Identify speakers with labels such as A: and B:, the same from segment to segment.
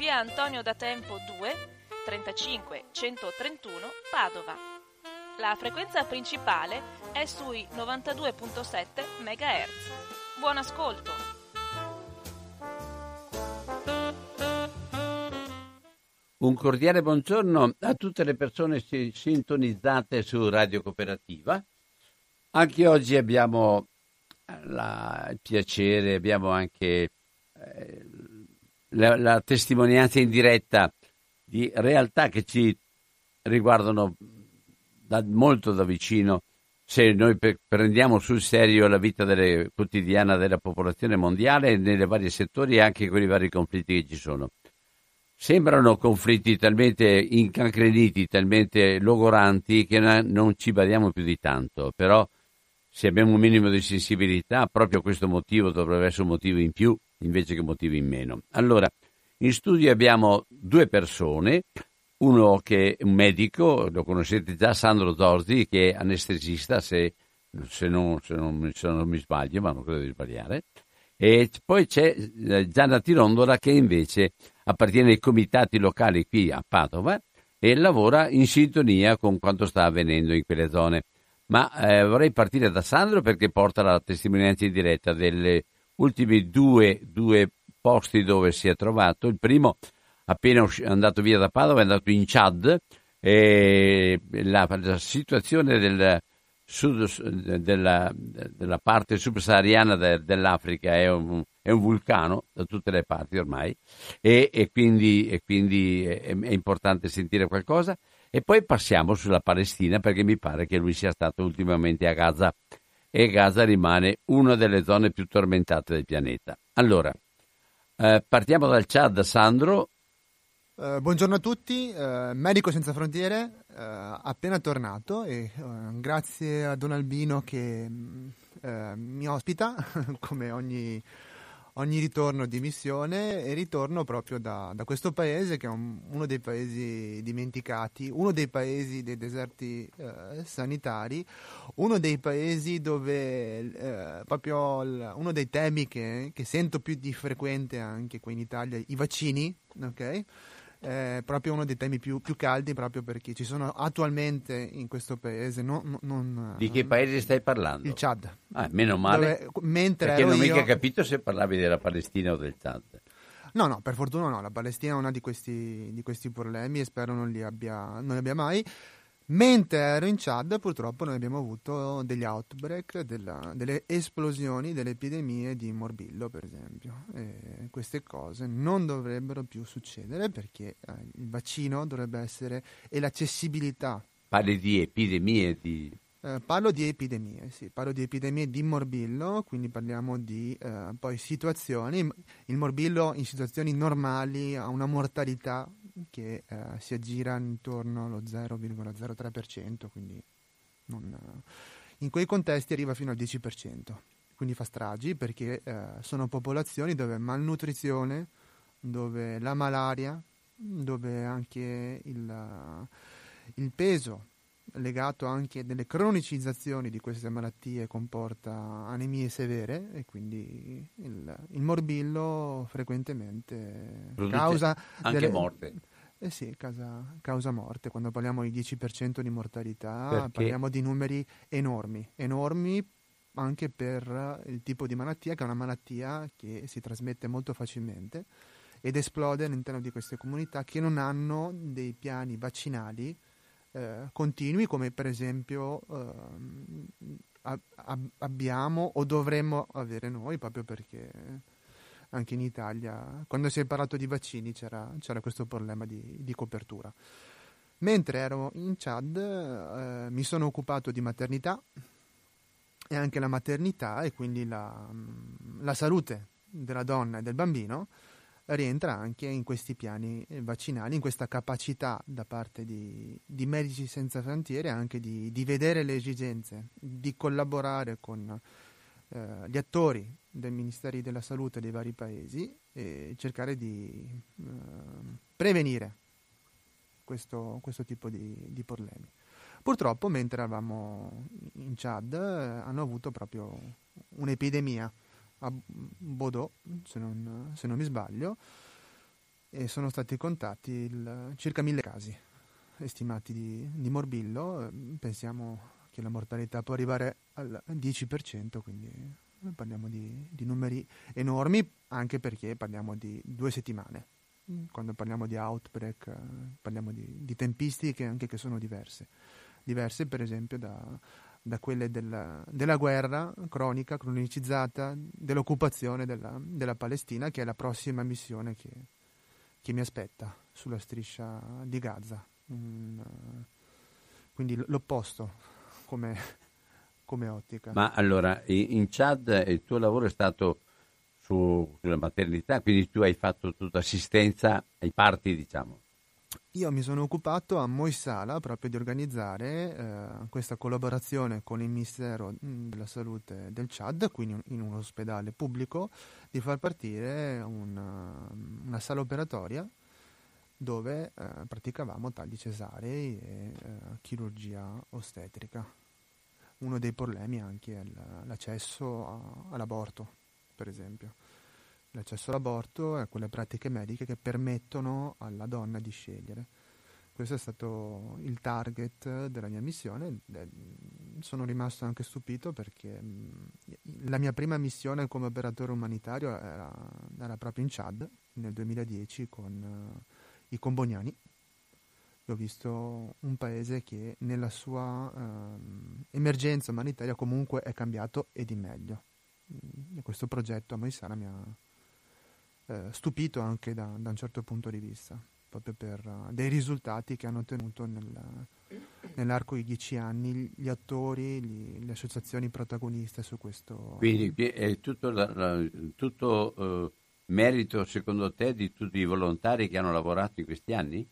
A: via Antonio da Tempo 2 35 131 Padova. La frequenza principale è sui 92.7 MHz. Buon ascolto!
B: Un cordiale buongiorno a tutte le persone sintonizzate su Radio Cooperativa. Anche oggi abbiamo la, il piacere, abbiamo anche eh, la, la testimonianza in diretta di realtà che ci riguardano da, molto da vicino se noi pe- prendiamo sul serio la vita delle, quotidiana della popolazione mondiale nei vari settori e anche con i vari conflitti che ci sono. Sembrano conflitti talmente incancreniti, talmente logoranti che non ci badiamo più di tanto, però se abbiamo un minimo di sensibilità, proprio questo motivo dovrebbe essere un motivo in più invece che motivo in meno. Allora, in studio abbiamo due persone, uno che è un medico, lo conoscete già, Sandro Zorzi, che è anestesista, se, se, non, se, non, se non, mi sbaglio, ma non credo di sbagliare. E poi c'è eh, Gianna Tirondola che invece appartiene ai comitati locali qui a Padova e lavora in sintonia con quanto sta avvenendo in quelle zone. Ma eh, vorrei partire da Sandro perché porta la testimonianza in diretta delle ultime due, due posti dove si è trovato. Il primo, appena è andato via da Padova, è andato in Chad e la, la situazione del sud, della, della, parte subsahariana de, dell'Africa è un, è un, vulcano da tutte le parti ormai e, e quindi, e quindi è, è, importante sentire qualcosa. E poi passiamo sulla Palestina perché mi pare che lui sia stato ultimamente a Gaza e Gaza rimane una delle zone più tormentate del pianeta. Allora, eh, partiamo dal Chad, Sandro.
C: Uh, buongiorno a tutti, uh, Medico Senza Frontiere, uh, appena tornato e grazie a Don Albino che mi ospita come ogni ogni ritorno di missione e ritorno proprio da, da questo paese che è un, uno dei paesi dimenticati, uno dei paesi dei deserti eh, sanitari, uno dei paesi dove eh, proprio l, uno dei temi che, che, sento più di frequente anche qui in Italia, i vaccini, ok? È proprio uno dei temi più, più, caldi proprio perché ci sono attualmente in questo paese non, non,
B: di che paese stai parlando?
C: il Chad
B: ah, meno male. Dove, mentre perché non ho io... mica capito se parlavi della Palestina o del Chad
C: no no per fortuna no la Palestina non ha di questi, di questi problemi e spero non li abbia, non li abbia mai Mentre ero in Chad, purtroppo noi abbiamo avuto degli outbreak, della, delle esplosioni, delle epidemie di morbillo, per esempio. E queste cose non dovrebbero più succedere perché eh, il vaccino dovrebbe essere e l'accessibilità.
B: Parli di epidemie di
C: eh, parlo di epidemie, sì, parlo di epidemie di morbillo, quindi parliamo di eh, poi situazioni, il morbillo in situazioni normali ha una mortalità che eh, si aggira intorno allo 0,03%, quindi non, in quei contesti arriva fino al 10%, quindi fa stragi perché eh, sono popolazioni dove malnutrizione, dove la malaria, dove anche il, il peso legato anche delle cronicizzazioni di queste malattie comporta anemie severe e quindi il, il morbillo frequentemente
B: Produce
C: causa
B: anche
C: delle,
B: morte.
C: Eh sì, causa, causa, morte. Quando parliamo di 10% di mortalità Perché? parliamo di numeri enormi, enormi anche per il tipo di malattia che è una malattia che si trasmette molto facilmente ed esplode all'interno di queste comunità che non hanno dei piani vaccinali eh, continui come per esempio eh, ab- abbiamo o dovremmo avere noi proprio perché anche in Italia quando si è parlato di vaccini c'era, c'era questo problema di, di, copertura. Mentre ero in Chad eh, mi sono occupato di maternità e anche la maternità e quindi la, la salute della donna e del bambino rientra anche in questi piani vaccinali, in questa capacità da parte di, di Medici Senza Frontiere anche di, di, vedere le esigenze, di collaborare con eh, gli attori dei Ministeri della Salute dei vari paesi e cercare di eh, prevenire questo, questo tipo di, di, problemi. Purtroppo, mentre eravamo in Chad, eh, hanno avuto proprio un'epidemia a Bodò, se non, se non mi sbaglio, e sono stati contati il, circa mille casi estimati di, di, morbillo. Pensiamo che la mortalità può arrivare al 10%, quindi parliamo di, di numeri enormi, anche perché parliamo di due settimane. Quando parliamo di outbreak parliamo di, di tempistiche anche che sono diverse. Diverse per esempio da, da quelle della, della, guerra cronica, cronicizzata, dell'occupazione della, della, Palestina, che è la prossima missione che, che mi aspetta sulla striscia di Gaza. Mm, quindi l'opposto come, come, ottica.
B: Ma allora, in Chad il tuo lavoro è stato su, sulla maternità, quindi tu hai fatto tutta assistenza ai parti, diciamo.
C: Io mi sono occupato a Moisala proprio di organizzare eh, questa collaborazione con il Ministero mm, della Salute del Chad, quindi in un ospedale pubblico, di far partire una, una sala operatoria dove eh, praticavamo tagli cesarei e eh, chirurgia ostetrica. Uno dei problemi anche è l'accesso a, all'aborto, per esempio l'accesso all'aborto e quelle pratiche mediche che permettono alla donna di scegliere. Questo è stato il target della mia missione. Sono rimasto anche stupito perché la mia prima missione come operatore umanitario era, era proprio in Chad nel 2010 con uh, i comboniani. Ho visto un paese che nella sua uh, emergenza umanitaria comunque è cambiato e di meglio. E questo progetto a Moisana mi ha, eh, stupito anche da, da, un certo punto di vista, proprio per uh, dei risultati che hanno ottenuto nel, nell'arco di dieci anni gli attori, gli, le associazioni protagoniste su questo.
B: Quindi è tutto, la, la, tutto uh, merito secondo te di tutti i volontari che hanno lavorato in questi anni?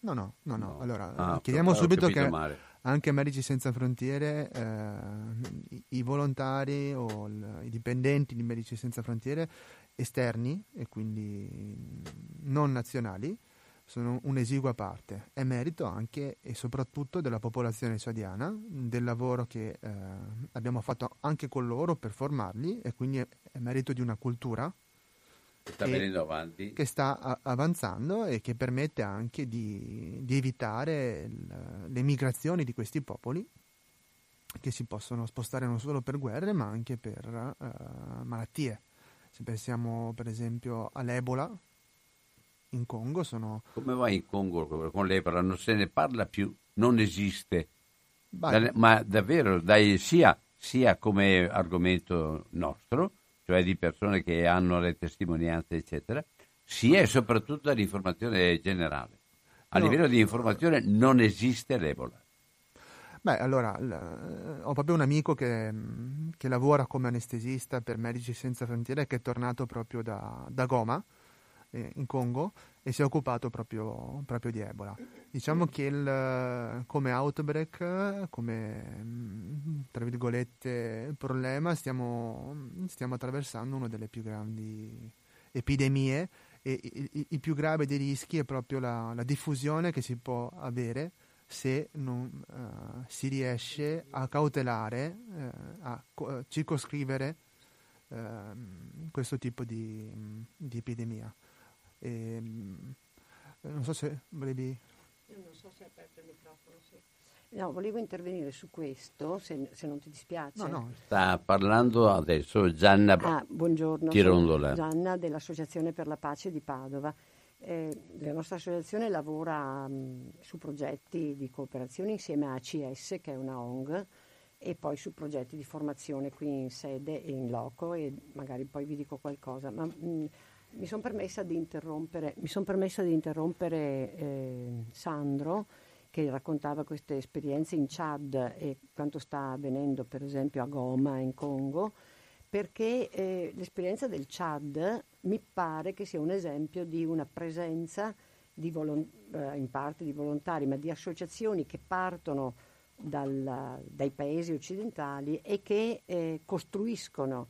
C: No, no, no, no. Allora, ah, chiediamo subito che male. anche Medici Senza Frontiere, eh, i, i, volontari o l, i dipendenti di Medici Senza Frontiere esterni e quindi non nazionali sono un'esigua parte. È merito anche e soprattutto della popolazione ciadiana, del lavoro che eh, abbiamo fatto anche con loro per formarli e quindi è, è merito di una cultura
B: che sta avanti.
C: Che sta a- avanzando e che permette anche di, di evitare l- le migrazioni di questi popoli che si possono spostare non solo per guerre ma anche per uh, malattie se pensiamo per esempio all'Ebola, in Congo sono...
B: Come va in Congo con l'Ebola? Non se ne parla più, non esiste. Beh. Ma davvero, dai, sia, sia come argomento nostro, cioè di persone che hanno le testimonianze, eccetera, sia e soprattutto dall'informazione generale. A no. livello di informazione non esiste l'Ebola.
C: Beh, allora, l- ho proprio un amico che, che, lavora come anestesista per Medici Senza Frontiere che è tornato proprio da, da Goma, eh, in Congo, e si è occupato proprio, proprio di Ebola. Diciamo che il, come outbreak, come, tra virgolette, problema, stiamo, stiamo attraversando una delle più grandi epidemie e il, il più grave dei rischi è proprio la, la diffusione che si può avere se non uh, si riesce a cautelare, uh, a uh, circoscrivere ehm, questo tipo di, di epidemia. E, non so se volevi...
D: Io non so se è aperto il microfono, sì. No, volevo intervenire su questo, se, se non ti dispiace.
C: No, no.
B: Sta parlando adesso Gianna
D: Ah, buongiorno,
B: Tirondola.
D: Gianna dell'Associazione per la Pace di Padova. Eh, la nostra associazione lavora mh, su progetti di cooperazione insieme a ACS, che è una ONG, e poi su progetti di formazione qui in sede e in loco e magari poi vi dico qualcosa. Ma mh, mi sono permessa di interrompere, son permessa di interrompere eh, Sandro che raccontava queste esperienze in Chad e quanto sta avvenendo per esempio a Goma in Congo, perché eh, l'esperienza del Chad mi pare che sia un esempio di una presenza di volon- eh, in parte di volontari, ma di associazioni che partono dal- dai paesi occidentali e che eh, costruiscono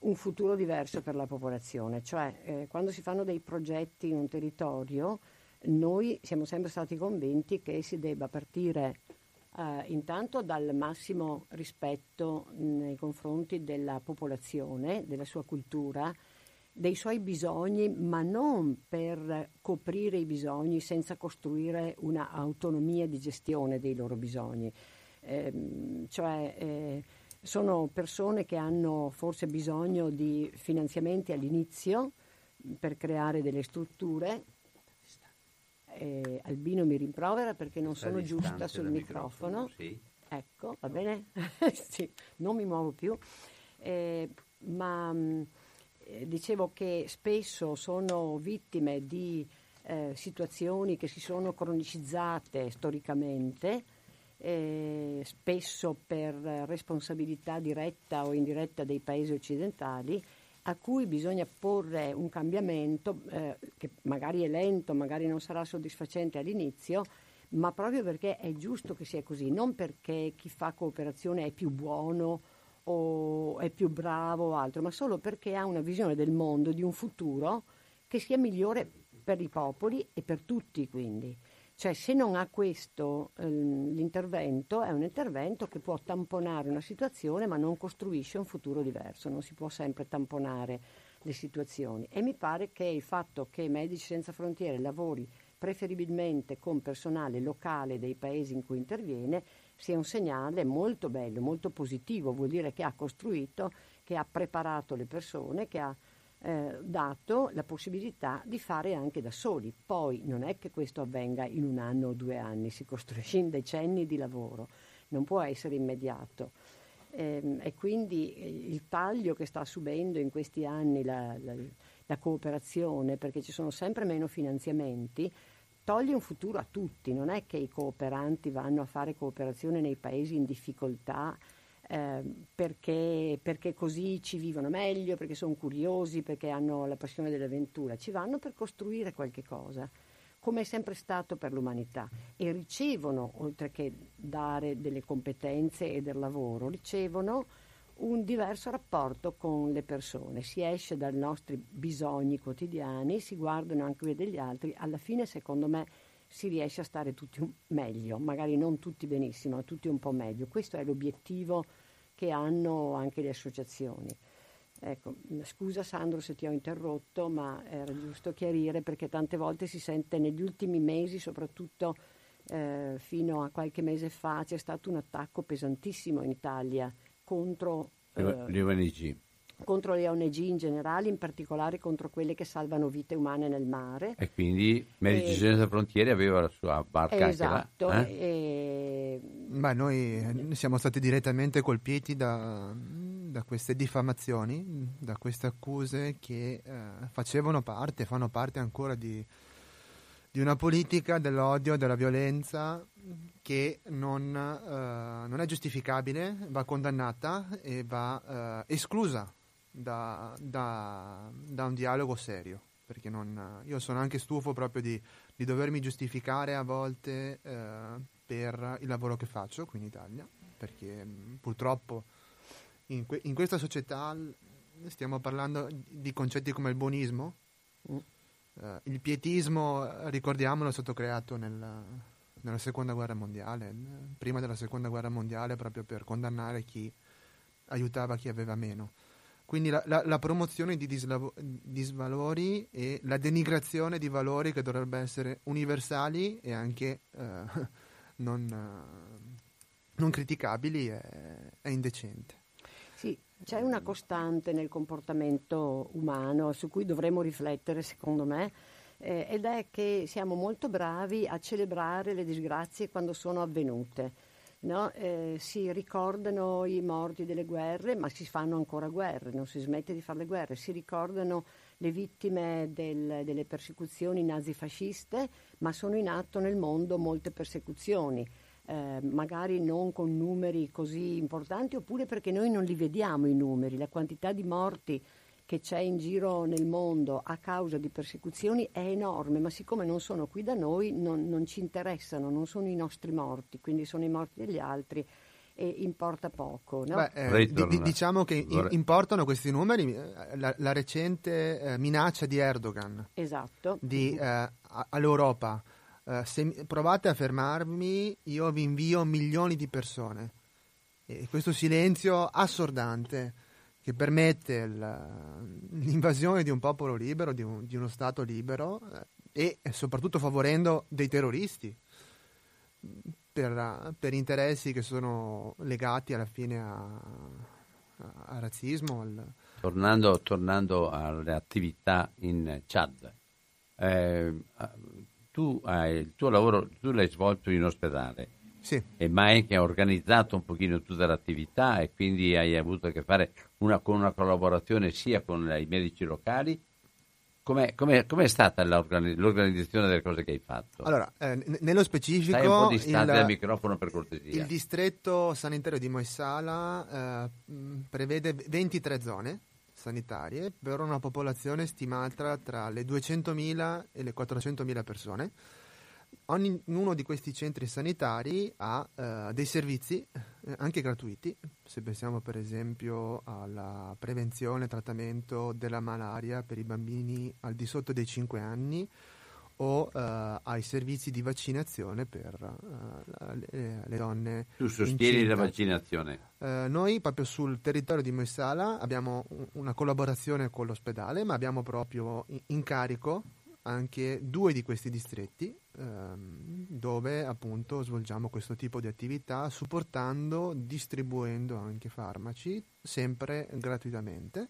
D: un futuro diverso per la popolazione. Cioè, eh, quando si fanno dei progetti in un territorio, noi siamo sempre stati convinti che si debba partire eh, intanto dal massimo rispetto nei confronti della popolazione, della sua cultura, dei suoi bisogni, ma non per coprire i bisogni senza costruire una autonomia di gestione dei loro bisogni. Ehm, cioè, eh, sono persone che hanno forse bisogno di finanziamenti all'inizio per creare delle strutture. Eh, Albino mi rimprovera perché non sono giusta sul
B: dal
D: microfono.
B: sì.
D: Ecco, va bene? sì, non mi muovo più. Eh, ma mh, eh, dicevo che spesso sono vittime di eh, situazioni che si sono cronicizzate storicamente, eh, spesso per responsabilità diretta o indiretta dei paesi occidentali, a cui bisogna porre un cambiamento eh, che magari è lento, magari non sarà soddisfacente all'inizio, ma proprio perché è giusto che sia così, non perché chi fa cooperazione è più buono o è più bravo o altro, ma solo perché ha una visione del mondo, di un futuro che sia migliore per i popoli e per tutti quindi. Cioè se non ha questo ehm, l'intervento è un intervento che può tamponare una situazione ma non costruisce un futuro diverso, non si può sempre tamponare le situazioni. E mi pare che il fatto che Medici Senza Frontiere lavori preferibilmente con personale locale dei paesi in cui interviene sia un segnale molto bello, molto positivo, vuol dire che ha costruito, che ha preparato le persone, che ha eh, dato la possibilità di fare anche da soli. Poi non è che questo avvenga in un anno o due anni, si costruisce in decenni di lavoro, non può essere immediato. Ehm, e quindi eh, il taglio che sta subendo in questi anni la, la, la cooperazione, perché ci sono sempre meno finanziamenti, toglie un futuro a tutti, non è che i cooperanti vanno a fare cooperazione nei paesi in difficoltà eh, perché, perché così ci vivono meglio, perché sono curiosi, perché hanno la passione dell'avventura, ci vanno per costruire qualche cosa, come è sempre stato per l'umanità, e ricevono, oltre che dare delle competenze e del lavoro, ricevono un diverso rapporto con le persone, si esce dai nostri bisogni quotidiani, si guardano anche quelli degli altri, alla fine secondo me si riesce a stare tutti meglio, magari non tutti benissimo, ma tutti un po' meglio. Questo è l'obiettivo che hanno anche le associazioni. Ecco, scusa Sandro se ti ho interrotto, ma era giusto chiarire perché tante volte si sente negli ultimi mesi, soprattutto eh, fino a qualche mese fa, c'è stato un attacco pesantissimo in Italia contro, eh,
B: Le ONG.
D: Contro le ONG in generale, in particolare contro quelle che salvano vite umane nel mare.
B: E quindi Medici
D: Eh,
B: Senza Frontiere aveva la sua barca
D: Esatto,
B: là. eh?
D: e-
C: Beh, noi eh, siamo stati direttamente colpiti da, da queste diffamazioni, da queste accuse che eh, facevano parte, fanno parte ancora di, di una politica dell'odio, della violenza che non, eh, non è giustificabile, va condannata e va eh, esclusa da, da- da un dialogo serio. Perché non, io sono anche stufo proprio di, di dovermi giustificare a volte eh, per il lavoro che faccio qui in Italia, perché mh, purtroppo in, que- in questa società l- stiamo parlando di concetti come il buonismo,
D: Mm.
C: eh, il pietismo, eh, ricordiamolo, è stato creato nel- nella seconda guerra mondiale, n- prima della seconda guerra mondiale, proprio per condannare chi aiutava chi aveva meno. Quindi la, la- la promozione di dislavo- disvalori e la denigrazione di valori che dovrebbero essere universali e anche eh, non, eh, non criticabili è, è indecente.
D: Sì, c'è una costante nel comportamento umano su cui dovremmo riflettere, secondo me, eh, ed è che siamo molto bravi a celebrare le disgrazie quando sono avvenute. No? Eh, si ricordano i morti delle guerre, ma si fanno ancora guerre, non si smette di fare le guerre, si ricordano le vittime del, delle persecuzioni nazifasciste, ma sono in atto nel mondo molte persecuzioni. Eh, magari non con numeri così importanti, oppure perché noi non li vediamo i numeri, la quantità di morti che c'è in giro nel mondo a causa di persecuzioni è enorme, ma siccome non sono qui da noi non, non ci interessano, non sono i nostri morti, quindi sono i morti degli altri e importa poco. No?
C: Beh, eh, di, diciamo che in, importano questi numeri eh, la, la recente eh, minaccia di Erdogan
D: esatto.
C: di, eh, all'Europa. Eh, se provate a fermarmi, io vi invio milioni di persone. E questo silenzio assordante che permette l'invasione di un popolo libero, di, un, di uno Stato libero eh, e soprattutto favorendo dei terroristi per, per, interessi che sono legati alla fine a, a razzismo. Al...
B: Tornando, tornando, alle attività in Chad, eh, tu hai, il tuo lavoro tu l'hai svolto in ospedale
C: sì.
B: E ma hai organizzato un pochino tutta l'attività e quindi hai avuto a che fare una, con una collaborazione sia con i medici locali Com'è, com'è, com'è, stata l'organizzazione delle cose che hai fatto?
C: Allora, eh, nello specifico...
B: Stai un po' distante dal microfono per cortesia.
C: Il distretto sanitario di Moessala eh, prevede 23 zone sanitarie per una popolazione stimata tra le 200.000 e le 400.000 persone ognuno di questi centri sanitari ha eh, dei servizi eh, anche gratuiti, se pensiamo per esempio alla prevenzione e trattamento della malaria per i bambini al di sotto dei 5 anni o eh, ai servizi di vaccinazione per eh, le, le, donne.
B: Tu sostieni la vaccinazione?
C: Eh, noi proprio sul territorio di Moessala abbiamo una collaborazione con l'ospedale, ma abbiamo proprio in carico anche due di questi distretti ehm, dove appunto svolgiamo questo tipo di attività supportando, distribuendo anche farmaci sempre gratuitamente.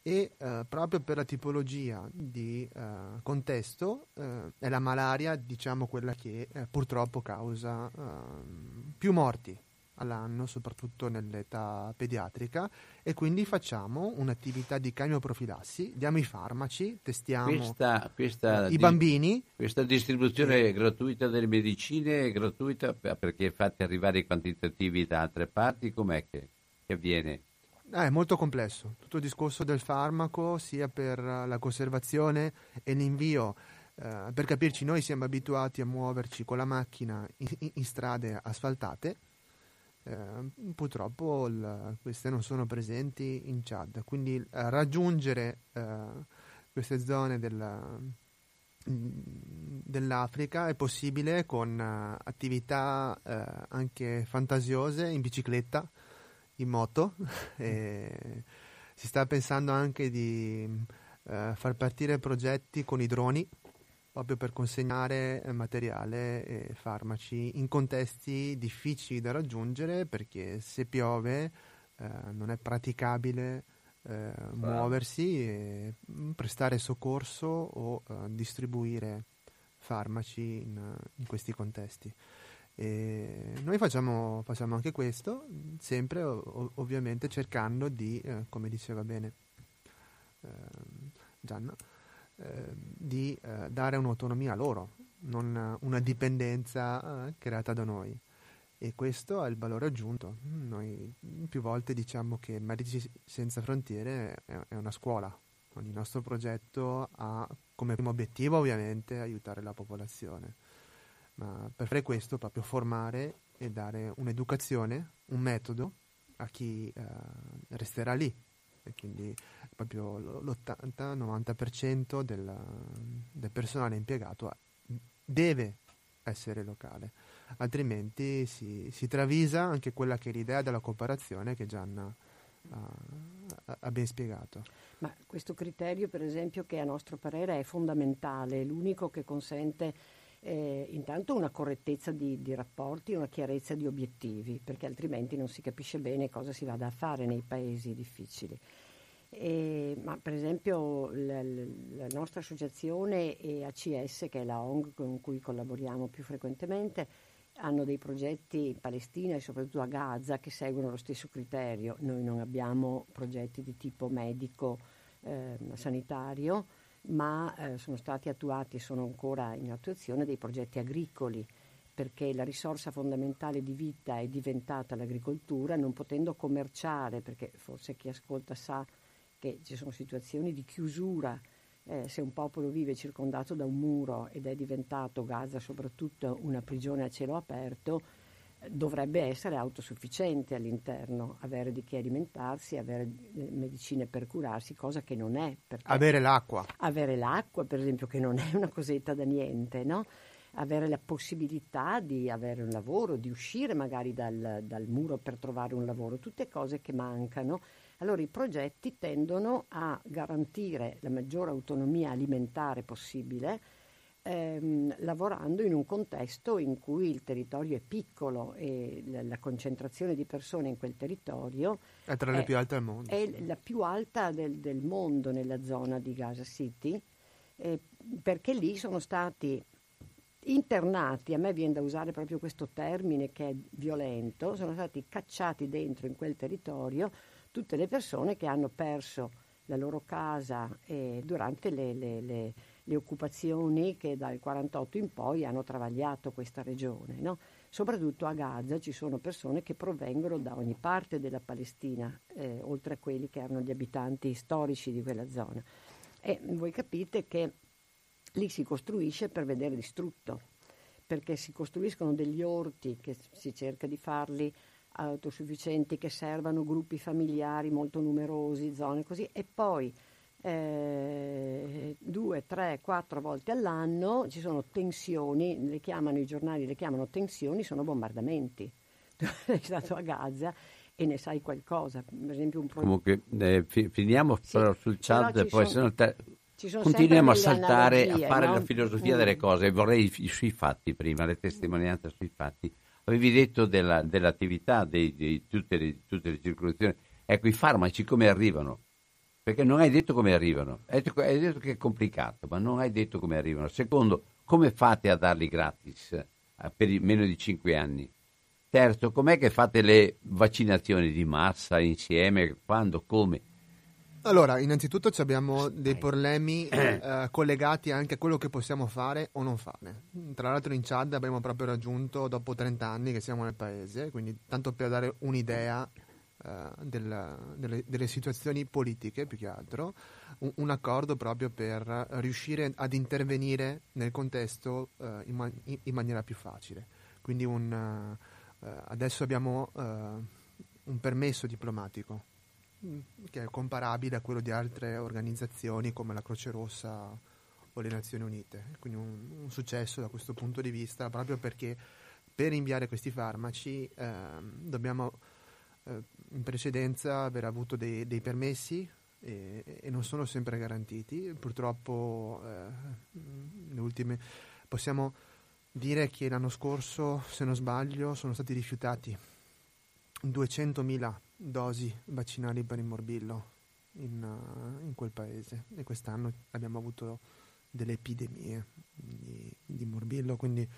C: E eh, proprio per la tipologia di eh, contesto eh, è la malaria diciamo quella che eh, purtroppo causa ehm, più morti all'anno, soprattutto nell'età pediatrica, e quindi facciamo un'attività di camioprofilassi, diamo i farmaci, testiamo
B: questa, questa
C: i di, bambini.
B: Questa distribuzione eh, gratuita delle medicine è gratuita perché fate arrivare i quantitativi da altre parti, com'è che, che avviene?
C: Eh, è molto complesso, tutto il discorso del farmaco, sia per la conservazione e l'invio. Uh, per capirci, noi siamo abituati a muoverci con la macchina in, in strade asfaltate, eh, purtroppo il, queste non sono presenti in Chad, quindi eh, raggiungere eh, queste zone della, dell'Africa è possibile con uh, attività anche fantasiose in bicicletta, in moto. si sta pensando anche di far partire progetti con i droni proprio per consegnare eh, materiale e farmaci in contesti difficili da raggiungere perché se piove eh, non è praticabile eh, muoversi e mm, prestare soccorso o eh, distribuire farmaci in, in questi contesti. E noi facciamo, facciamo, anche questo, sempre ov- ovviamente cercando di, eh, come diceva bene eh, Gianna, eh, di eh, dare un'autonomia a loro, non una dipendenza eh, creata da noi. E questo è il valore aggiunto. Noi più volte diciamo che Medici Senza Frontiere è, è una scuola. Il nostro progetto ha come primo obiettivo ovviamente aiutare la popolazione, ma per fare questo proprio formare e dare un'educazione, un metodo a chi eh, resterà lì e quindi proprio l'80-90% del, del personale impiegato deve essere locale, altrimenti si, si, travisa anche quella che è l'idea della cooperazione che Gianna ha, ha, ben spiegato.
D: Ma questo criterio, per esempio, che a nostro parere è fondamentale, l'unico che consente eh, intanto una correttezza di, di, rapporti, una chiarezza di obiettivi, perché altrimenti non si capisce bene cosa si vada a fare nei paesi difficili. E, ma per esempio la, la, nostra associazione e ACS, che è la ONG con cui collaboriamo più frequentemente, hanno dei progetti in Palestina e soprattutto a Gaza che seguono lo stesso criterio. Noi non abbiamo progetti di tipo medico, eh, sanitario, ma eh, sono stati attuati e sono ancora in attuazione dei progetti agricoli perché la risorsa fondamentale di vita è diventata l'agricoltura, non potendo commerciare, perché forse chi ascolta sa che ci sono situazioni di chiusura, eh, se un popolo vive circondato da un muro ed è diventato Gaza soprattutto una prigione a cielo aperto, dovrebbe essere autosufficiente all'interno, avere di che alimentarsi, avere eh, medicine per curarsi, cosa che non è.
C: Avere l'acqua.
D: Avere l'acqua, per esempio, che non è una cosetta da niente, no? Avere la possibilità di avere un lavoro, di uscire magari dal, dal muro per trovare un lavoro, tutte cose che mancano. Allora i progetti tendono a garantire la maggiore autonomia alimentare possibile, ehm, lavorando in un contesto in cui il territorio è piccolo e la, la concentrazione di persone in quel territorio
C: è tra le è, più alte al mondo.
D: È la più alta del, del mondo nella zona di Gaza City, eh, perché lì sono stati internati, a me viene da usare proprio questo termine che è violento, sono stati cacciati dentro in quel territorio tutte le persone che hanno perso la loro casa eh, durante le, le, le le occupazioni che dal 48 in poi hanno travagliato questa regione. No? Soprattutto a Gaza ci sono persone che provengono da ogni parte della Palestina, eh, oltre a quelli che erano gli abitanti storici di quella zona. E voi capite che lì si costruisce per vedere distrutto, perché si costruiscono degli orti che si cerca di farli autosufficienti, che servano gruppi familiari molto numerosi, zone così, e poi eh, due, tre, quattro volte all'anno ci sono tensioni, le chiamano i giornali, le chiamano tensioni, sono bombardamenti. Tu sei stato a Gaza e ne sai qualcosa, per esempio un
B: pro... Comunque eh, fi- finiamo sì, però sul chat e poi sono... te... continuiamo a saltare, a fare no? la filosofia mm. delle cose. Vorrei sui fatti prima, le testimonianze sui fatti. Avevi detto della, dell'attività di tutte, tutte le circolazioni. Ecco, i farmaci come arrivano? perché non hai detto come arrivano. Hai detto, hai detto, che è complicato, ma non hai detto come arrivano. Secondo, come fate a darli gratis eh, per meno di 5 anni? Terzo, com'è che fate le vaccinazioni di massa insieme? Quando? Come?
C: Allora, innanzitutto abbiamo dei problemi eh, collegati anche a quello che possiamo fare o non fare. Tra l'altro in Chad abbiamo proprio raggiunto, dopo 30 anni che siamo nel paese, quindi tanto per dare un'idea eh, della, delle, delle, situazioni politiche più che altro, un, un, accordo proprio per riuscire ad intervenire nel contesto uh, in, man- in, maniera più facile. Quindi un, uh, adesso abbiamo un permesso diplomatico che è comparabile a quello di altre organizzazioni come la Croce Rossa o le Nazioni Unite. Quindi un, un successo da questo punto di vista proprio perché per inviare questi farmaci eh, dobbiamo eh, in precedenza aver avuto dei, dei permessi e, e, non sono sempre garantiti. Purtroppo eh, ultime possiamo dire che l'anno scorso, se non sbaglio, sono stati rifiutati 200.000 dosi vaccinali per il morbillo in, uh, in, quel paese e quest'anno abbiamo avuto delle epidemie di, di morbillo, quindi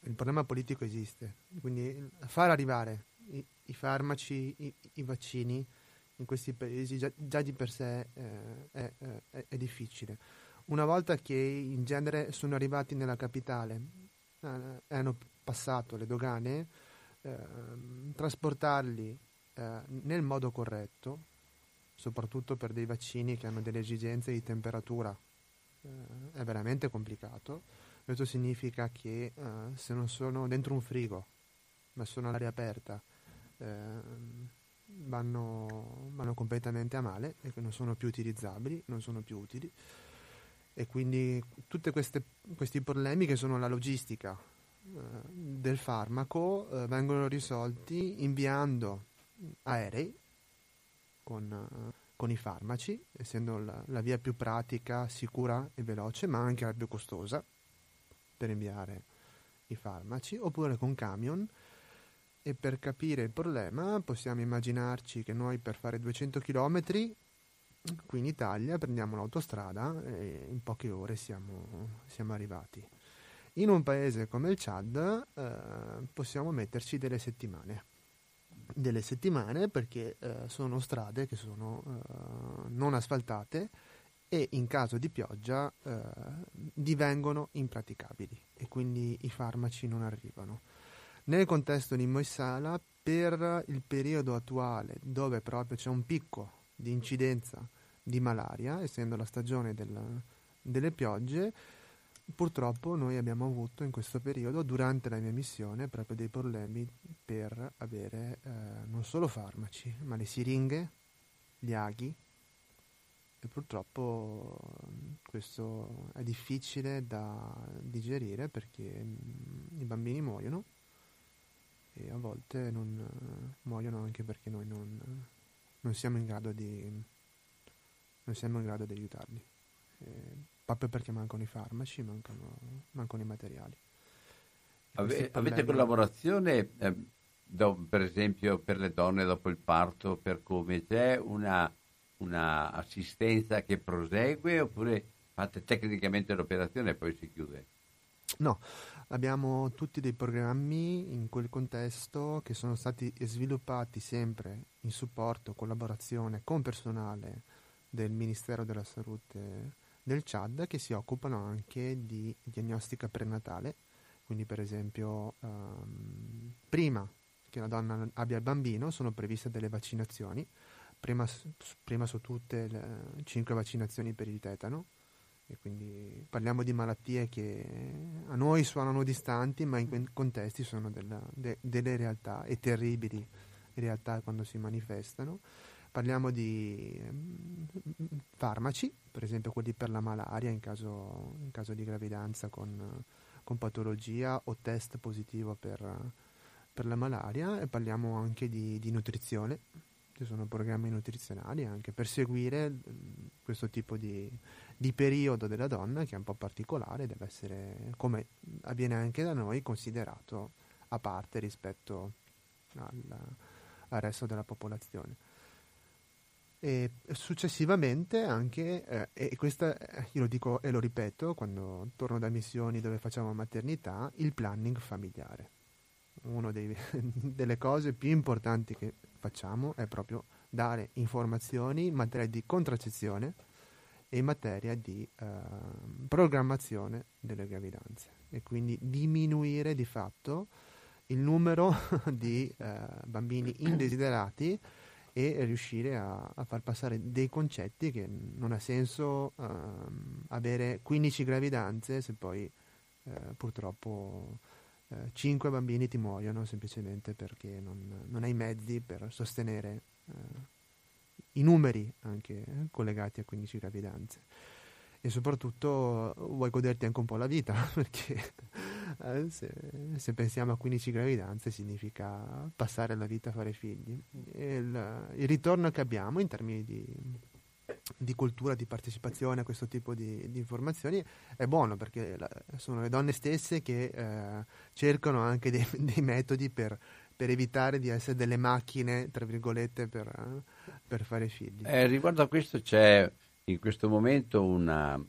C: il problema politico esiste. Quindi far arrivare i, i farmaci, i, i, vaccini in questi paesi già, già di per sé eh, è, è, è, difficile. Una volta che in genere sono arrivati nella capitale e eh, hanno passato le dogane, eh, trasportarli eh, nel modo corretto, soprattutto per dei vaccini che hanno delle esigenze di temperatura, eh, è veramente complicato. Questo significa che eh, se non sono dentro un frigo, ma sono all'aria aperta, Ehm, vanno, vanno, completamente a male e non sono più utilizzabili, non sono più utili. E quindi tutti questi problemi che sono la logistica eh, del farmaco eh, vengono risolti inviando aerei con, con i farmaci, essendo la, la, via più pratica, sicura e veloce, ma anche la più costosa. per inviare i farmaci, oppure con camion. E per capire il problema possiamo immaginarci che noi per fare 200 km qui in Italia prendiamo l'autostrada e in poche ore siamo, siamo arrivati. In un paese come il Chad eh, possiamo metterci delle settimane. Delle settimane perché eh, sono strade che sono eh, non asfaltate e in caso di pioggia eh, divengono impraticabili e quindi i farmaci non arrivano. Nel contesto di Moissala, per il periodo attuale, dove proprio c'è un picco di incidenza di malaria, essendo la stagione del, delle piogge, purtroppo noi abbiamo avuto in questo periodo, durante la mia missione, proprio dei problemi per avere eh, non solo farmaci, ma le siringhe, gli aghi, e purtroppo questo è difficile da digerire perché mm, i bambini muoiono e a volte non, muoiono anche perché noi non, non, siamo in grado di non siamo in grado di aiutarli. Eh, proprio perché mancano i farmaci mancano, mancano i materiali
B: Ave, avete collaborazione eh, do, per esempio per le donne dopo il parto per come c'è una una assistenza che prosegue oppure fate tecnicamente l'operazione e poi si chiude?
C: No, abbiamo tutti dei programmi in quel contesto che sono stati sviluppati sempre in supporto, collaborazione con personale del Ministero della Salute del Chad che si occupano anche di diagnostica prenatale, quindi per esempio um, prima che la donna abbia il bambino sono previste delle vaccinazioni. Prima, prima su tutte le 5 vaccinazioni per il tetano. E quindi parliamo di malattie che a noi suonano distanti ma in quei contesti sono della, de, delle realtà e terribili realtà quando si manifestano parliamo di um, farmaci per esempio quelli per la malaria in caso, in caso di gravidanza con, con, patologia o test positivo per, per la malaria e parliamo anche di, di nutrizione ci sono programmi nutrizionali anche per seguire questo tipo di, di, periodo della donna che è un po' particolare, deve essere, come avviene anche da noi, considerato a parte rispetto al, al resto della popolazione. E successivamente anche, eh, e questo io lo dico e lo ripeto quando torno da missioni dove facciamo maternità, il planning familiare. Una delle cose più importanti che facciamo è proprio dare informazioni in materia di contraccezione e in materia di eh, programmazione delle gravidanze e quindi diminuire di fatto il numero di eh, bambini indesiderati e riuscire a, a, far passare dei concetti che non ha senso eh, avere 15 gravidanze se poi eh, purtroppo eh, 5 bambini ti muoiono semplicemente perché non, non hai mezzi per sostenere eh, i numeri anche eh, collegati a 15 gravidanze. E soprattutto vuoi goderti anche un po' la vita, perché eh, se, se, pensiamo a 15 gravidanze significa passare la vita a fare figli. Il, il ritorno che abbiamo in termini di di cultura, di partecipazione a questo tipo di, di informazioni è buono perché la, sono le donne stesse che eh, cercano anche dei, dei metodi per, per, evitare di essere delle macchine, tra virgolette, per, per fare figli.
B: Eh, riguardo a questo c'è in questo momento una,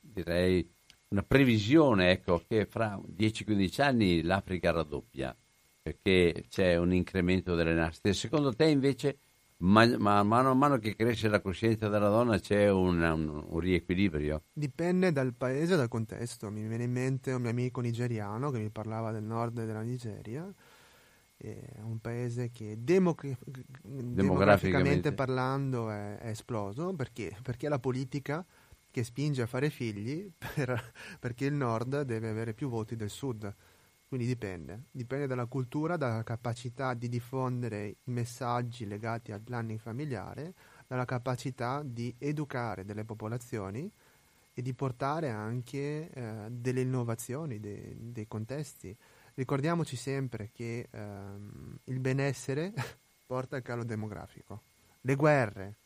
B: direi, una previsione ecco, che fra 10-15 anni l'Africa raddoppia perché c'è un incremento delle nascite. Secondo te invece ma, ma, mano a mano che cresce la coscienza della donna c'è un, un, un, riequilibrio?
C: Dipende dal paese dal contesto. Mi viene in mente un mio amico nigeriano che mi parlava del nord della Nigeria. È un paese che democ- demograficamente parlando è, è esploso perché? perché la politica che spinge a fare figli per, perché il nord deve avere più voti del sud quindi dipende, dipende dalla cultura, dalla capacità di diffondere i messaggi legati al planning familiare, dalla capacità di educare delle popolazioni e di portare anche eh, delle innovazioni, dei, dei, contesti. Ricordiamoci sempre che ehm, il benessere porta al calo demografico, le guerre,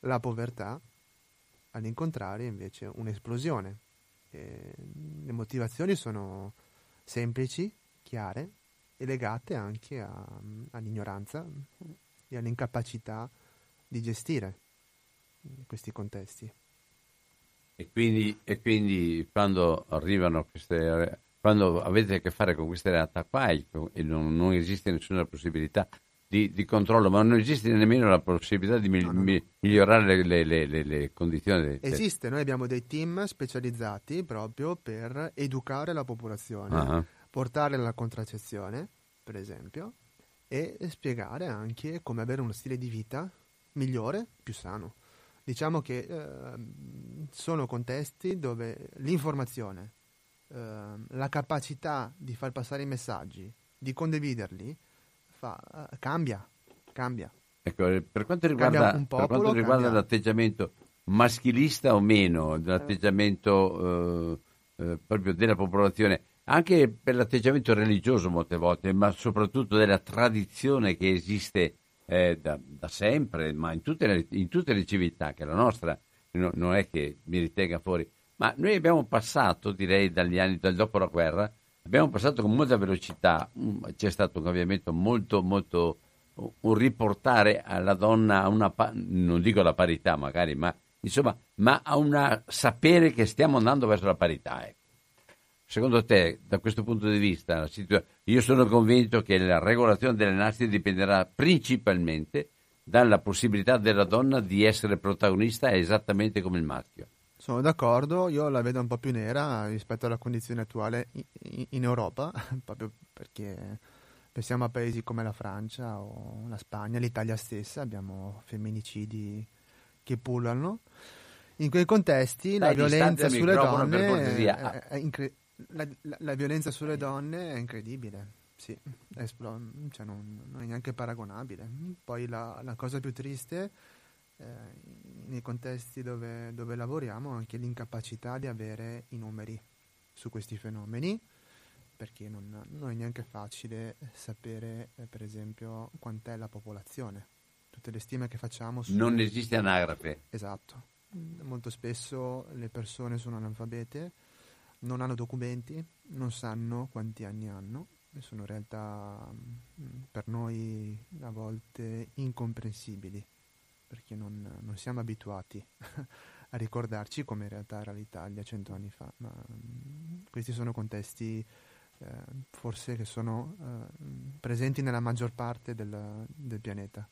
C: la povertà, all'incontrario invece un'esplosione E le motivazioni sono semplici, chiare e legate anche a, all'ignoranza e all'incapacità di gestire questi contesti.
B: E quindi, e quindi quando arrivano queste quando avete a che fare con queste realtà qua e non, non esiste nessuna possibilità di, di, controllo, ma non esiste nemmeno la possibilità di mi, no, no. Mi, migliorare le, le, le, le condizioni.
C: Esiste, noi abbiamo dei team specializzati proprio per educare la popolazione, uh-huh. portarla alla contraccezione, per esempio, e spiegare anche come avere uno stile di vita migliore, più sano. Diciamo che eh, sono contesti dove l'informazione, la capacità di far passare i messaggi, di condividerli, fa, uh, cambia, cambia.
B: Ecco, eh, per quanto riguarda, popolo, per quanto riguarda l'atteggiamento maschilista o meno, l'atteggiamento eh, eh, proprio della popolazione, anche per l'atteggiamento religioso molte volte, ma soprattutto della tradizione che esiste eh, da, da, sempre, ma in tutte, le, in tutte, le, civiltà, che la nostra no, non è che mi ritenga fuori, ma noi abbiamo passato, direi, dagli anni dal dopo la guerra, abbiamo passato con molta velocità, mm, c'è stato un cambiamento molto, molto, un riportare alla donna a una, non dico la parità magari, ma insomma, ma a una sapere che stiamo andando verso la parità. Ecco. Secondo te, da questo punto di vista, io sono convinto che la regolazione delle nascite dipenderà principalmente dalla possibilità della donna di essere protagonista esattamente come il maschio.
C: Sono d'accordo, io la vedo un po' più nera rispetto alla condizione attuale in, Europa, proprio perché pensiamo a paesi come la Francia o la Spagna, l'Italia stessa, abbiamo femminicidi che pullano. In quei contesti Dai, la violenza sulle donne è, è incre- la, la, la, violenza sulle donne è incredibile, sì, è cioè non, non, è neanche paragonabile. Poi la, la cosa più triste eh, nei contesti dove, dove, lavoriamo anche l'incapacità di avere i numeri su questi fenomeni perché non, non è neanche facile sapere eh, per esempio quant'è la popolazione. Tutte le stime che facciamo
B: su... non esiste anagrafe.
C: Esatto. Molto spesso le persone sono analfabete non hanno documenti non sanno quanti anni hanno e sono realtà mm, per noi a volte incomprensibili perché non, non siamo abituati a ricordarci come in realtà era l'Italia cento anni fa, ma mh, questi sono contesti eh, forse che sono eh, presenti nella maggior parte del, del pianeta.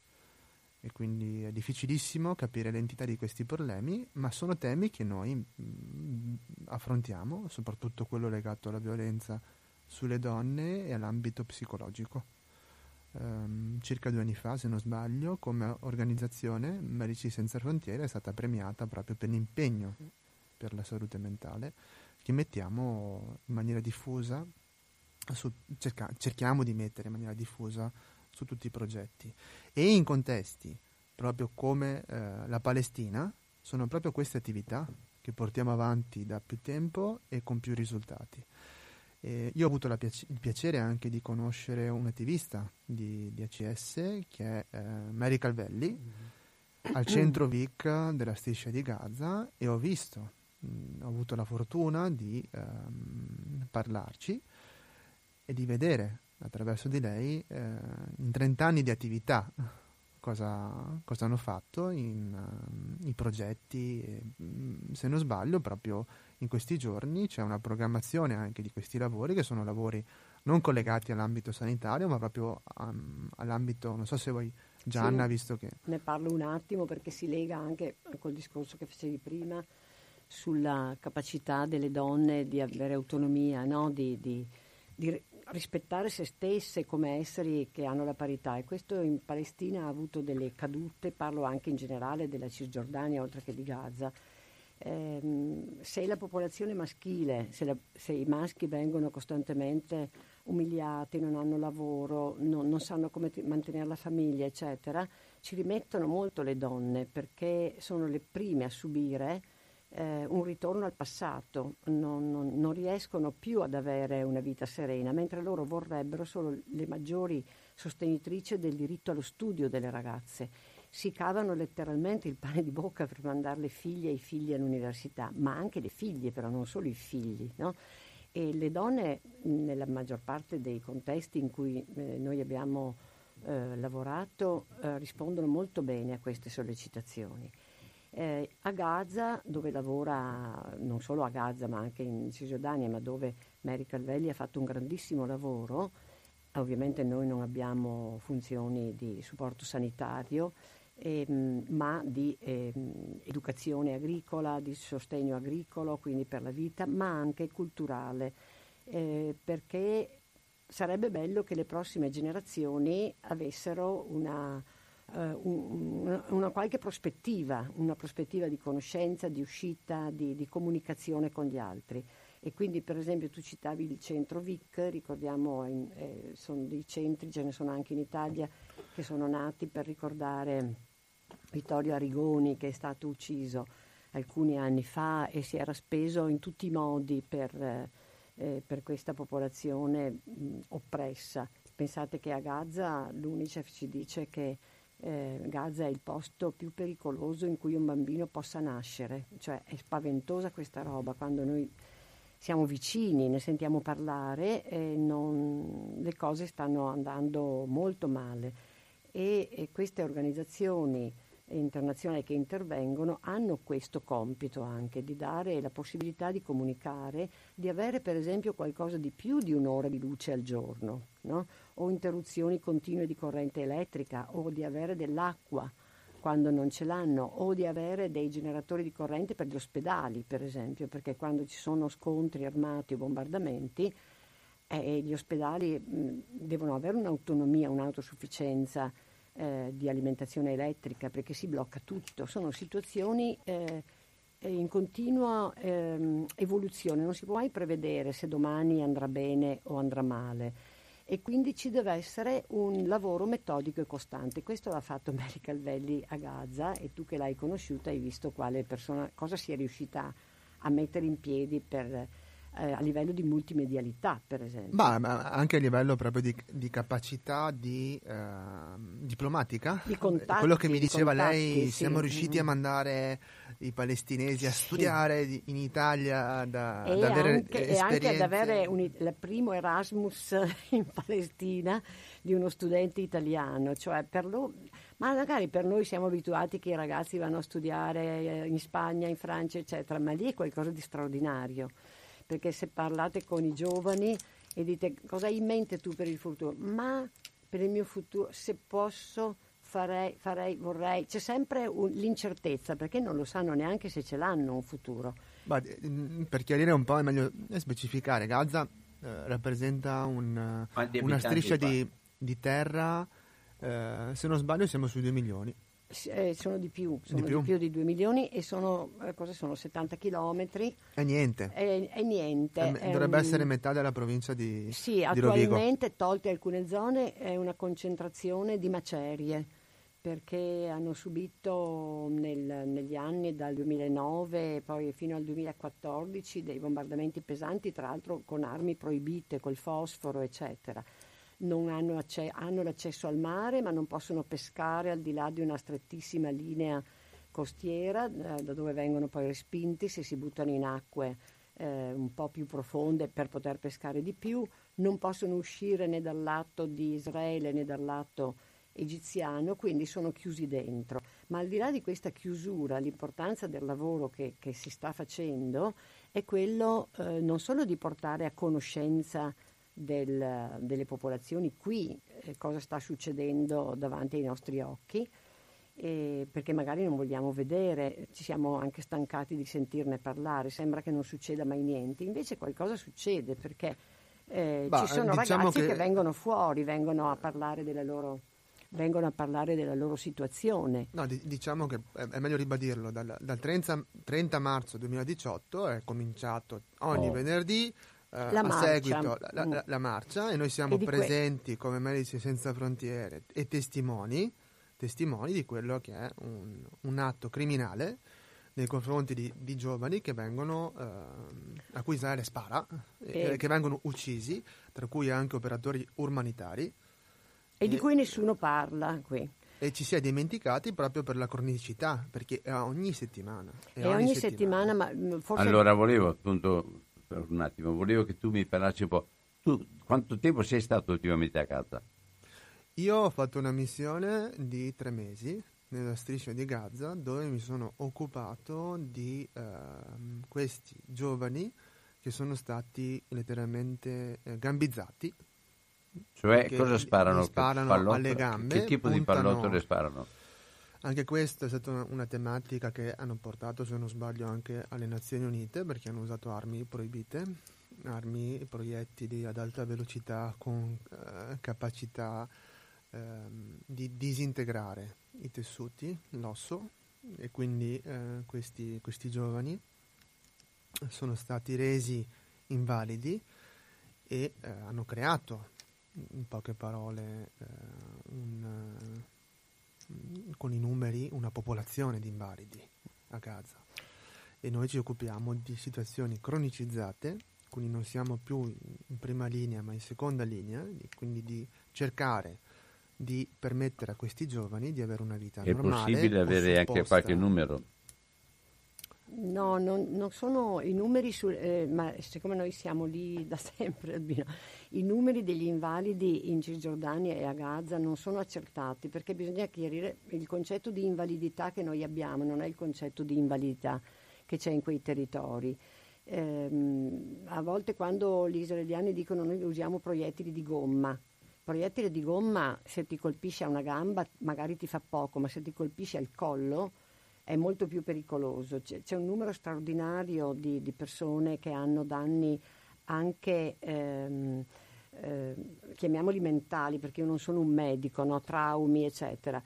C: E quindi è difficilissimo capire l'entità di questi problemi, ma sono temi che noi mh, affrontiamo, soprattutto quello legato alla violenza sulle donne e all'ambito psicologico ehm, circa due anni fa, se non sbaglio, come organizzazione Medici Senza Frontiere è stata premiata proprio per l'impegno per la salute mentale che mettiamo in maniera diffusa, su, cerca, cerchiamo di mettere in maniera diffusa su tutti i progetti. E in contesti proprio come eh, la Palestina sono proprio queste attività che portiamo avanti da più tempo e con più risultati. Eh, io ho avuto piace- il piacere anche di conoscere un attivista di, di ACS che è eh, Mary Calvelli mm-hmm. al centro VIC della striscia di Gaza e ho visto, mh, ho avuto la fortuna di ehm, parlarci e di vedere attraverso di lei eh, in 30 anni di attività cosa, cosa hanno fatto in, uh, i progetti. E, mm, se non sbaglio, proprio in questi giorni c'è una programmazione anche di questi lavori che sono lavori non collegati all'ambito sanitario, ma proprio um, all'ambito, non so se vuoi Gianna,
D: sì,
C: visto che...
D: Ne parlo un attimo perché si lega anche col discorso che facevi prima sulla capacità delle donne di avere autonomia, no? di, di, di rispettare se stesse come esseri che hanno la parità e questo in Palestina ha avuto delle cadute, parlo anche in generale della Cisgiordania oltre che di Gaza. Eh, se la popolazione maschile, se, la, se, i maschi vengono costantemente umiliati, non hanno lavoro, non, non sanno come t- mantenere la famiglia, eccetera, ci rimettono molto le donne perché sono le prime a subire eh, un ritorno al passato, non, non, non, riescono più ad avere una vita serena, mentre loro vorrebbero solo le maggiori sostenitrici del diritto allo studio delle ragazze. Si cavano letteralmente il pane di bocca per mandare le figlie e i figli all'università, ma anche le figlie, però non solo i figli. No? E le donne, nella maggior parte dei contesti in cui eh, noi abbiamo eh, lavorato, eh, rispondono molto bene a queste sollecitazioni. Eh, a Gaza, dove lavora non solo a Gaza ma anche in Cisgiordania, ma dove Mary Calvelli ha fatto un grandissimo lavoro, ovviamente noi non abbiamo funzioni di supporto sanitario, ehm, ma di ehm, educazione agricola, di sostegno agricolo, quindi per la vita, ma anche culturale, eh, perché sarebbe bello che le prossime generazioni avessero una uh, un, una qualche prospettiva, una prospettiva di conoscenza, di uscita, di, di, comunicazione con gli altri. E quindi per esempio tu citavi il centro VIC, ricordiamo, eh, sono dei centri, ce ne sono anche in Italia, che sono nati per ricordare Vittorio Arrigoni che è stato ucciso alcuni anni fa e si era speso in tutti i modi per, eh, per questa popolazione mh, oppressa. Pensate che a Gaza l'UNICEF ci dice che eh, Gaza è il posto più pericoloso in cui un bambino possa nascere, cioè è spaventosa questa roba. Quando noi siamo vicini, ne sentiamo parlare e non, le cose stanno andando molto male. E, e queste organizzazioni internazionali che intervengono hanno questo compito anche di dare la possibilità di comunicare, di avere per esempio qualcosa di più di un'ora di luce al giorno, no? o interruzioni continue di corrente elettrica, o di avere dell'acqua quando non ce l'hanno, o di avere dei generatori di corrente per gli ospedali, per esempio, perché quando ci sono scontri armati o bombardamenti, eh, gli ospedali mh, devono avere un'autonomia, un'autosufficienza eh, di alimentazione elettrica perché si blocca tutto. Sono situazioni eh, in continua ehm, evoluzione, non si può mai prevedere se domani andrà bene o andrà male e quindi ci deve essere un lavoro metodico e costante. Questo l'ha fatto Mary Calvelli a Gaza e tu che l'hai conosciuta hai visto quale persona, cosa si è riuscita a mettere in piedi per eh, a livello di multimedialità, per esempio.
C: Ma, ma anche a livello proprio di, di capacità di, eh, diplomatica.
D: Di contatti,
C: Quello che mi diceva
D: contatti,
C: lei,
D: sì.
C: siamo riusciti a mandare i palestinesi a studiare sì. in Italia, da,
D: e,
C: ad avere
D: anche, e anche ad avere un, il primo Erasmus in Palestina di uno studente italiano, cioè per lo, ma magari per noi siamo abituati che i ragazzi vanno a studiare in Spagna, in Francia, eccetera, ma lì è qualcosa di straordinario perché se parlate con i giovani e dite cosa hai in mente tu per il futuro, ma per il mio futuro, se posso, farei, farei vorrei, c'è sempre un, l'incertezza perché non lo sanno neanche se ce l'hanno un futuro.
C: Ma, mm, per chiarire un po' è meglio specificare, Gaza eh, rappresenta un, una striscia di, di terra, eh, se non sbaglio siamo sui 2 milioni.
D: Eh, sono di più, sono
C: di più.
D: di più di 2 milioni e sono, eh, sono 70 chilometri.
C: È niente.
D: È, è niente.
C: È, dovrebbe un... essere metà della provincia di
D: Sì,
C: di
D: attualmente,
C: Rovigo.
D: tolte alcune zone, è una concentrazione di macerie perché hanno subito nel, negli anni dal 2009 e poi fino al 2014 dei bombardamenti pesanti, tra l'altro con armi proibite, col fosforo, eccetera hanno, acce- hanno, l'accesso al mare ma non possono pescare al di là di una strettissima linea costiera eh, da dove vengono poi respinti se si buttano in acque eh, un po' più profonde per poter pescare di più, non possono uscire né dal lato di Israele né dal lato egiziano, quindi sono chiusi dentro. Ma al di là di questa chiusura, l'importanza del lavoro che, che si sta facendo è quello eh, non solo di portare a conoscenza del, delle popolazioni qui, eh, cosa sta succedendo davanti ai nostri occhi, eh, perché magari non vogliamo vedere, ci siamo anche stancati di sentirne parlare, sembra che non succeda mai niente, invece qualcosa succede perché eh,
C: Bah,
D: ci sono
C: diciamo
D: ragazzi
C: che-
D: che... vengono fuori, vengono a parlare della loro, vengono a parlare della loro situazione.
C: No, di- diciamo che è, meglio ribadirlo. Dal, dal 30, 30 marzo 2018 è cominciato ogni
B: Oh.
C: venerdì
D: La
C: a
D: marcia.
C: seguito la, la-
D: Mm.
C: la marcia e noi siamo
D: E di que-
C: presenti come Medici Senza Frontiere e testimoni, testimoni di quello che è un, un atto criminale nei confronti di, di giovani che vengono, ehm, a cui Israele spara, eh,
D: E-
C: che vengono uccisi, tra cui anche operatori umanitari.
D: E di cui nessuno parla qui.
C: e ci si è dimenticati proprio per la cronicità, perché è ogni settimana.
D: È e ogni, ogni settimana. settimana, ma forse...
B: Allora volevo appunto, per un attimo, volevo che tu mi parlassi un po'. Tu quanto tempo sei stato ultimamente a casa?
C: Io ho fatto una missione di tre mesi nella striscia di Gaza dove mi sono occupato di uh, questi giovani che sono stati letteralmente eh, gambizzati.
B: Cioè cosa sparano?
C: sparano alle gambe.
B: Che tipo puntano, di pallotto le sparano?
C: Anche questa è stata una, una, tematica che hanno portato, se non sbaglio, anche alle Nazioni Unite perché hanno usato armi proibite, armi, proiettili ad alta velocità con eh, capacità eh, di disintegrare i tessuti, l'osso e quindi eh, questi, questi giovani sono stati resi invalidi e eh, hanno creato, in poche parole, eh, un, con i numeri, una popolazione di invalidi a Gaza. E noi ci occupiamo di situazioni cronicizzate, quindi non siamo più in prima linea ma in seconda linea, quindi di cercare di permettere a questi giovani di avere una vita
B: È
C: normale.
B: È possibile avere anche qualche numero?
D: No, non, non, sono i numeri, su, eh, ma siccome noi siamo lì da sempre, Albino, i numeri degli invalidi in Cisgiordania e a Gaza non sono accertati perché bisogna chiarire il concetto di invalidità che noi abbiamo, non è il concetto di invalidità che c'è in quei territori. Eh, a volte quando gli israeliani dicono noi usiamo proiettili di gomma, proiettile di gomma se ti colpisce a una gamba magari ti fa poco, ma se ti colpisce al collo è molto più pericoloso. C'è, c'è un numero straordinario di, di, persone che hanno danni anche, ehm, eh, chiamiamoli mentali, perché io non sono un medico, no? traumi, eccetera.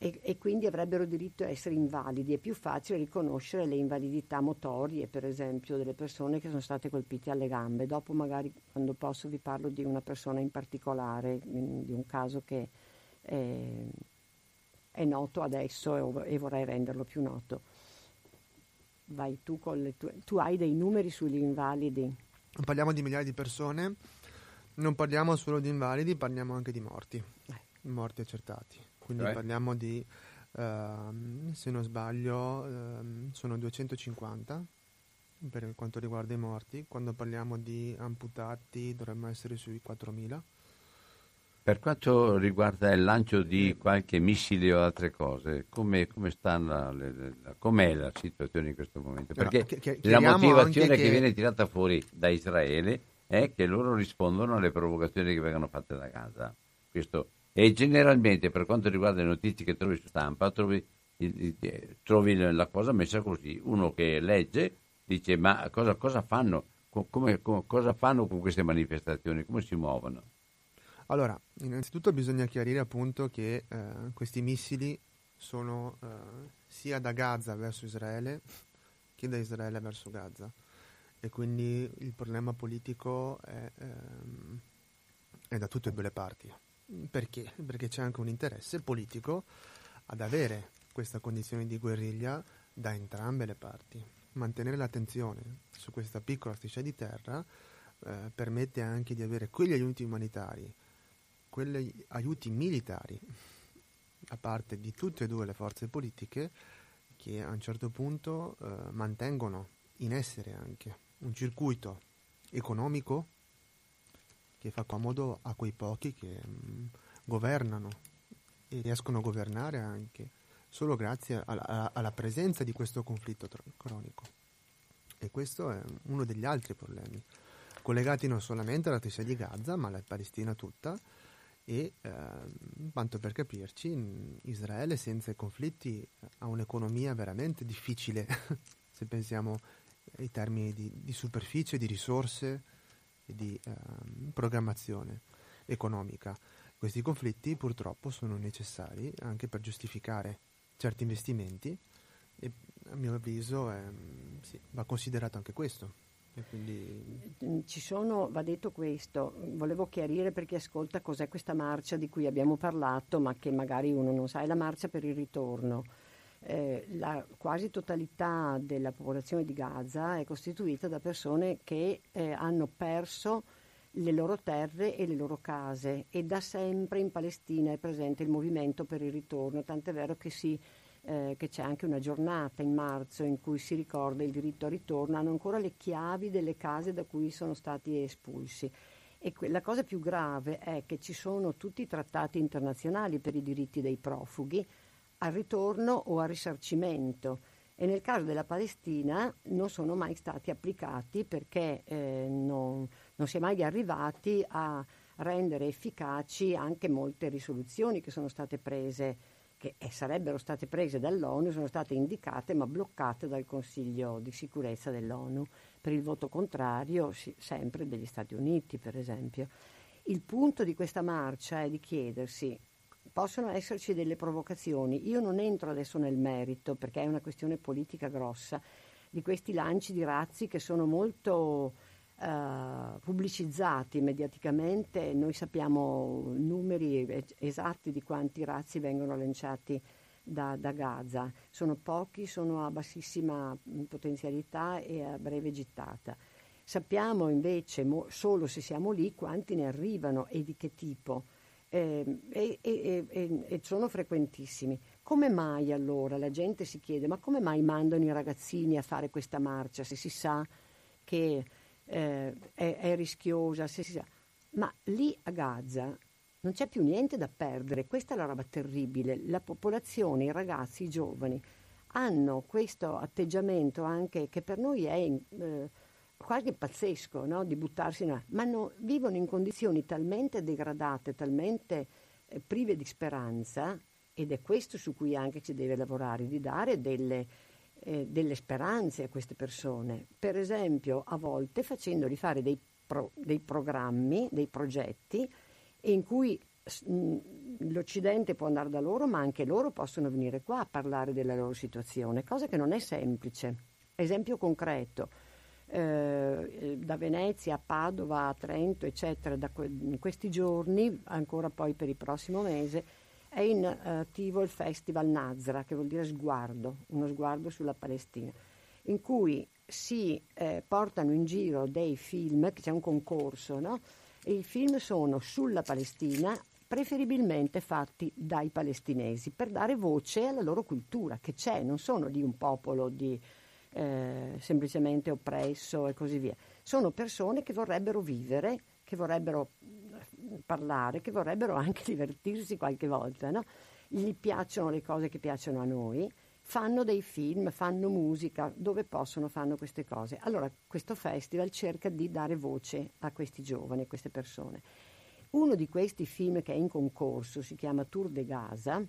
D: E, e, quindi avrebbero diritto a essere invalidi. È più facile riconoscere le invalidità motorie, per esempio, delle persone che sono state colpite alle gambe. Dopo, magari, quando posso, vi parlo di una persona in particolare, di un caso che. Eh, è noto adesso e, vorrei renderlo più noto. Vai tu con le tue... Tu hai dei numeri sugli invalidi?
C: Parliamo di migliaia di persone, non parliamo solo di invalidi, parliamo anche di morti, eh. morti accertati. Quindi eh. parliamo di, uh, se non sbaglio, uh, sono 250 per quanto riguarda i morti. Quando parliamo di amputati dovremmo essere sui 4000
B: per quanto riguarda il lancio di qualche missile o altre cose, come, come stanno le, le, com'è la situazione in questo momento? Perché no, che, la motivazione che... che... viene tirata fuori da Israele è che loro rispondono alle provocazioni che vengono fatte da Gaza. Questo. E generalmente per quanto riguarda le notizie che trovi su stampa, trovi, trovi la cosa messa così. Uno che legge dice ma cosa, cosa fanno? Come, come, cosa fanno con queste manifestazioni? Come si muovono?
C: Allora, innanzitutto bisogna chiarire appunto che eh, questi missili sono eh, sia da Gaza verso Israele che da Israele verso Gaza e quindi il problema politico è, ehm, è da tutte e due le parti. Perché? Perché c'è anche un interesse politico ad avere questa condizione di guerriglia da entrambe le parti. Mantenere l'attenzione su questa piccola striscia di terra eh, permette anche di avere quegli aiuti umanitari quegli aiuti militari da parte di tutte e due le forze politiche che a un certo punto eh, mantengono in essere anche un circuito economico che fa comodo a quei pochi che mh, mm, governano e riescono a governare anche solo grazie alla, alla presenza di questo conflitto cronico. E questo è uno degli altri problemi, collegati non solamente alla stessa di Gaza, ma alla Palestina tutta, e eh, tanto per capirci Israele senza i conflitti ha un'economia veramente difficile se pensiamo ai termini di, di superficie, di risorse e di eh, programmazione economica. Questi conflitti purtroppo sono necessari anche per giustificare certi investimenti e a mio avviso eh, sì, va considerato anche questo. Quindi...
D: Mm, ci sono, va detto questo, volevo chiarire per chi ascolta cos'è questa marcia di cui abbiamo parlato, ma che magari uno non sa, è la marcia per il ritorno. Eh, la quasi totalità della popolazione di Gaza è costituita da persone che eh, hanno perso le loro terre e le loro case e da sempre in Palestina è presente il movimento per il ritorno, tant'è vero che, si, eh, che c'è anche una giornata in marzo in cui si ricorda il diritto al ritorno, hanno ancora le chiavi delle case da cui sono stati espulsi. E que- la cosa più grave è che ci sono tutti i trattati internazionali per i diritti dei profughi al ritorno o al risarcimento e nel caso della Palestina non sono mai stati applicati perché eh, non, non, si è mai arrivati a rendere efficaci anche molte risoluzioni che sono state prese, che eh, sarebbero state prese dall'ONU, sono state indicate ma bloccate dal Consiglio di sicurezza dell'ONU per il voto contrario, sì, sempre degli Stati Uniti per esempio. Il punto di questa marcia è di chiedersi possono esserci delle provocazioni. Io non entro adesso nel merito perché è una questione politica grossa di questi lanci di razzi che sono molto uh, pubblicizzati mediaticamente. Noi sappiamo numeri esatti di quanti razzi vengono lanciati da, da, Gaza. Sono pochi, sono a bassissima potenzialità e a breve gittata. Sappiamo invece, mo, solo se siamo lì, quanti ne arrivano e di che tipo eh, e, e, e, e, sono frequentissimi. Come mai allora la gente si chiede, ma come mai mandano i ragazzini a fare questa marcia se si sa che eh, è, è, rischiosa, se si sa... Ma lì a Gaza non c'è più niente da perdere, questa è la roba terribile. La popolazione, i ragazzi, i giovani hanno questo atteggiamento anche che per noi è... Eh, quasi pazzesco no? di buttarsi in ma no, vivono in condizioni talmente degradate, talmente eh, prive di speranza, ed è questo su cui anche si deve lavorare, di dare delle, eh, delle speranze a queste persone. Per esempio, a volte facendoli fare dei, pro, dei programmi, dei progetti in cui l'Occidente può andare da loro, ma anche loro possono venire qua a parlare della loro situazione, cosa che non è semplice. Esempio concreto eh, da Venezia a Padova, a Trento, eccetera, da que- in questi giorni, ancora poi per il prossimo mese, è in attivo il Festival Nazra, che vuol dire sguardo, uno sguardo sulla Palestina, in cui si eh, portano in giro dei film, c'è un concorso, no? e i film sono sulla Palestina, preferibilmente fatti dai palestinesi, per dare voce alla loro cultura, che c'è, non sono di un popolo di eh, semplicemente oppresso e così via. Sono persone che vorrebbero vivere, che vorrebbero eh, parlare, che vorrebbero anche divertirsi qualche volta, no? Gli piacciono le cose che piacciono a noi, fanno dei film, fanno musica, dove possono fanno queste cose. Allora questo festival cerca di dare voce a questi giovani, a queste persone. Uno di questi film che è in concorso si chiama Tour de Gaza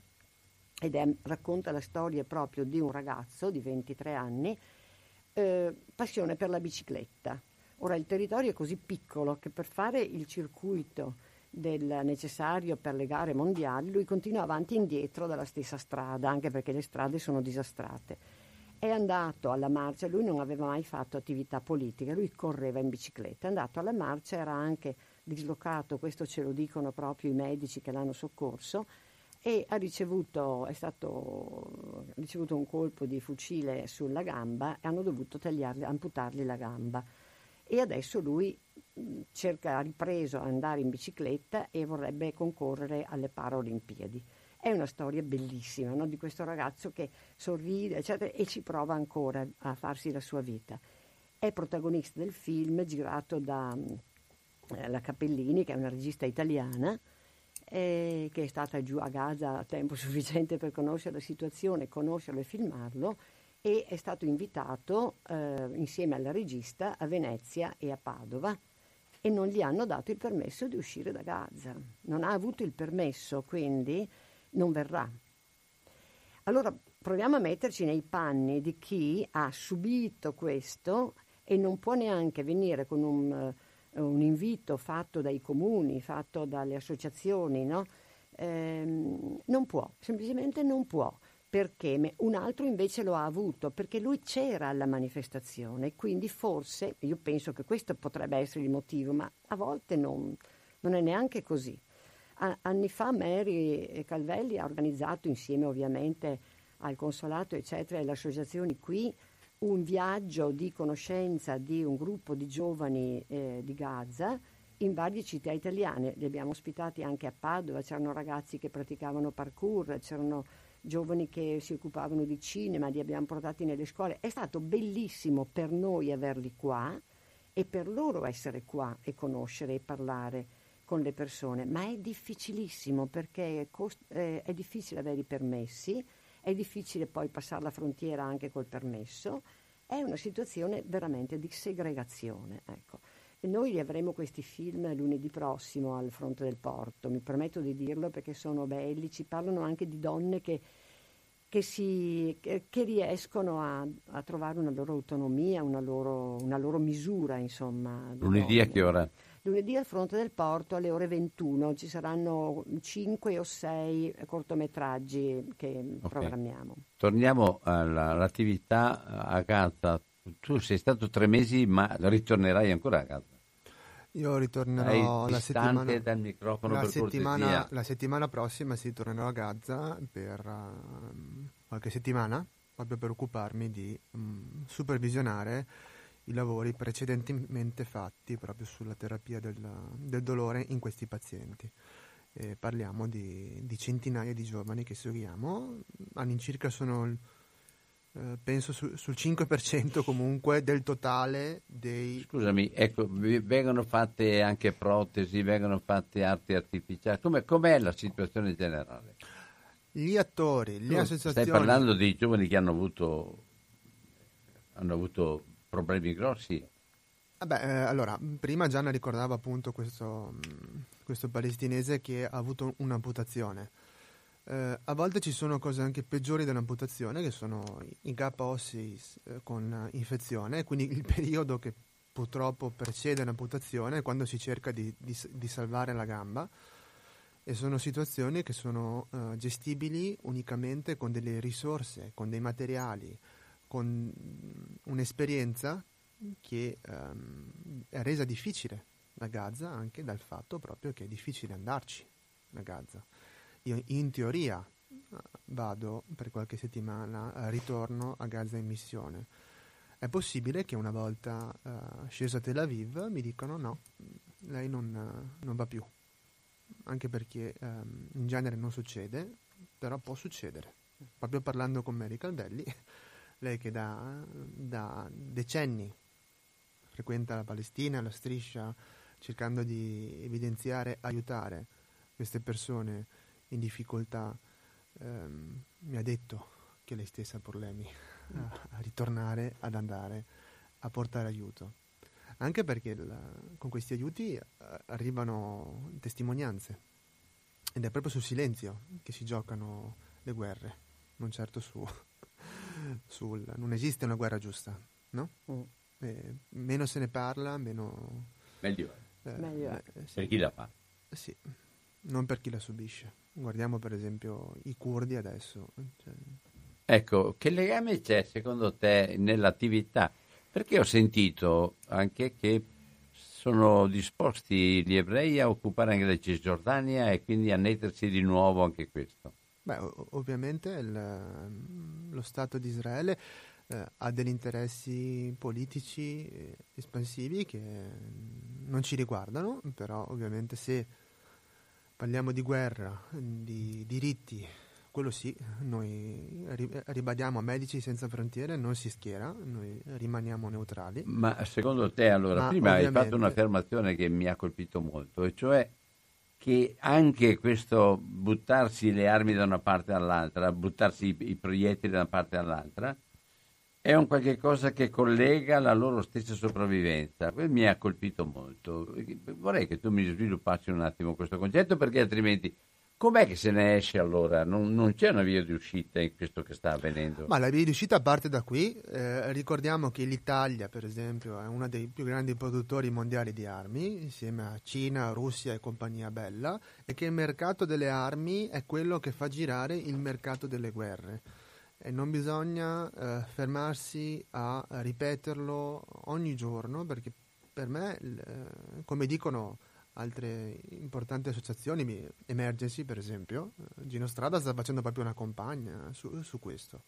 D: ed è, racconta la storia proprio di un ragazzo di 23 anni, eh, passione per la bicicletta. Ora il territorio è così piccolo che per fare il circuito del necessario per le gare mondiali lui continua avanti e indietro dalla stessa strada, anche perché le strade sono disastrate. È andato alla marcia, lui non aveva mai fatto attività politica, lui correva in bicicletta, è andato alla marcia, era anche dislocato, questo ce lo dicono proprio i medici che l'hanno soccorso, e ha ricevuto, è stato, ricevuto un colpo di fucile sulla gamba e hanno dovuto tagliargli, amputargli la gamba. E adesso lui cerca, ha ripreso ad andare in bicicletta e vorrebbe concorrere alle Paralimpiadi. È una storia bellissima no? di questo ragazzo che sorride eccetera, e ci prova ancora a farsi la sua vita. È protagonista del film girato da eh, la Cappellini, che è una regista italiana, eh, che è stata giù a Gaza a tempo sufficiente per conoscere la situazione, conoscerlo e filmarlo, e è stato invitato eh, insieme alla regista a Venezia e a Padova e non gli hanno dato il permesso di uscire da Gaza. Non ha avuto il permesso, quindi non verrà. Allora proviamo a metterci nei panni di chi ha subito questo e non può neanche venire con un un invito fatto dai comuni, fatto dalle associazioni, no? ehm, non può, semplicemente non può. Perché un altro invece lo ha avuto, perché lui c'era alla manifestazione, quindi forse, io penso che questo potrebbe essere il motivo, ma a volte non, non è neanche così. A, anni fa Mary Calvelli ha organizzato insieme ovviamente al consolato eccetera e alle associazioni qui un viaggio di conoscenza di un gruppo di giovani eh, di Gaza in varie città italiane, li abbiamo ospitati anche a Padova, c'erano ragazzi che praticavano parkour, c'erano giovani che si occupavano di cinema, li abbiamo portati nelle scuole. È stato bellissimo per noi averli qua e per loro essere qua e conoscere e parlare con le persone, ma è difficilissimo perché cost- eh, è difficile avere i permessi, è difficile poi passare la frontiera anche col permesso, è una situazione veramente di segregazione. Ecco. Noi avremo questi film lunedì prossimo al fronte del porto, mi permetto di dirlo perché sono belli, ci parlano anche di donne che, che, si, che, riescono a, a, trovare una loro autonomia, una loro, una loro misura, insomma.
B: Lunedì a che ora?
D: Lunedì al fronte del porto alle ore 21 ci saranno 5 o 6 cortometraggi che okay. programmiamo.
B: Torniamo alla, all'attività a Gaza tu sei stato tre mesi, ma ritornerai ancora a casa.
C: Io ritornerò
B: la
C: settimana,
B: dal microfono
C: la,
B: per
C: settimana, la settimana prossima sì, tornerò a Gaza per uh, qualche settimana, proprio per occuparmi di um, supervisionare i lavori precedentemente fatti proprio sulla terapia del, del dolore in questi pazienti. E parliamo di, di, centinaia di giovani che seguiamo, all'incirca sono eh, penso su, sul 5% comunque del totale dei...
B: Scusami, ecco, vengono fatte anche protesi, vengono fatte arti artificiali, Come, com'è la situazione generale?
C: Gli attori, le tu associazioni...
B: Stai parlando di giovani che hanno avuto, hanno avuto problemi grossi?
C: Vabbè, eh, allora, prima Gianna ricordava appunto questo, questo palestinese che ha avuto un'amputazione. Eh, a volte ci sono cose anche peggiori dell'amputazione, che sono i gap ossei eh, con infezione, quindi il periodo che purtroppo precede l'amputazione quando si cerca di, di, di salvare la gamba e sono situazioni che sono uh, gestibili unicamente con delle risorse, con dei materiali, con un'esperienza che um, è resa difficile da Gaza anche dal fatto proprio che è difficile andarci a Gaza. Io in teoria eh, vado per qualche settimana, eh, ritorno a Gaza in missione. È possibile che una volta uh, sceso a Tel Aviv mi dicano no, lei non, non va più, anche perché um, in genere non succede, però può succedere. Proprio parlando con Mary Caldelli, lei che da, da decenni frequenta la Palestina, la striscia, cercando di evidenziare, aiutare queste persone in difficoltà ehm, mi ha detto che lei stessa ha problemi a, a, ritornare, ad andare, a portare aiuto. Anche perché la, con questi aiuti eh, arrivano testimonianze ed è proprio sul silenzio che si giocano le guerre, non certo su, sul... non esiste una guerra giusta, no? Mm. Eh, meno se ne parla, meno...
B: Meglio
D: è. Eh, Meglio.
B: Eh, sì. Per chi la fa.
C: Sì, non per chi la subisce. Guardiamo per esempio i curdi adesso. Cioè...
B: Ecco, che legame c'è secondo te nell'attività? Perché ho sentito anche che sono disposti gli ebrei a occupare anche la Cisgiordania e quindi a nettersi di nuovo anche questo.
C: Beh, ovviamente il, lo Stato di Israele eh, ha degli interessi politici eh, espansivi che non ci riguardano, però ovviamente se parliamo di guerra, di diritti, quello sì, noi ribadiamo Medici Senza Frontiere, non si schiera, noi rimaniamo neutrali.
B: Ma secondo te allora, Ma prima ovviamente... hai fatto un'affermazione che mi ha colpito molto, e cioè che anche questo buttarsi le armi da una parte all'altra, buttarsi i proiettili da una parte all'altra, è un qualche cosa che collega la loro stessa sopravvivenza. Mi ha colpito molto. Vorrei che tu mi sviluppassi un attimo questo concetto perché altrimenti com'è che se ne esce allora? Non, non c'è una via di uscita in questo che sta avvenendo?
C: Ma la via di uscita parte da qui. Eh, ricordiamo che l'Italia, per esempio, è uno dei più grandi produttori mondiali di armi, insieme a Cina, Russia e compagnia bella, e che il mercato delle armi è quello che fa girare il mercato delle guerre e non bisogna eh, fermarsi a, ripeterlo ogni giorno perché per me, eh, come dicono altre importanti associazioni, Emergency per esempio, eh, Gino Strada sta facendo proprio una campagna su, su questo.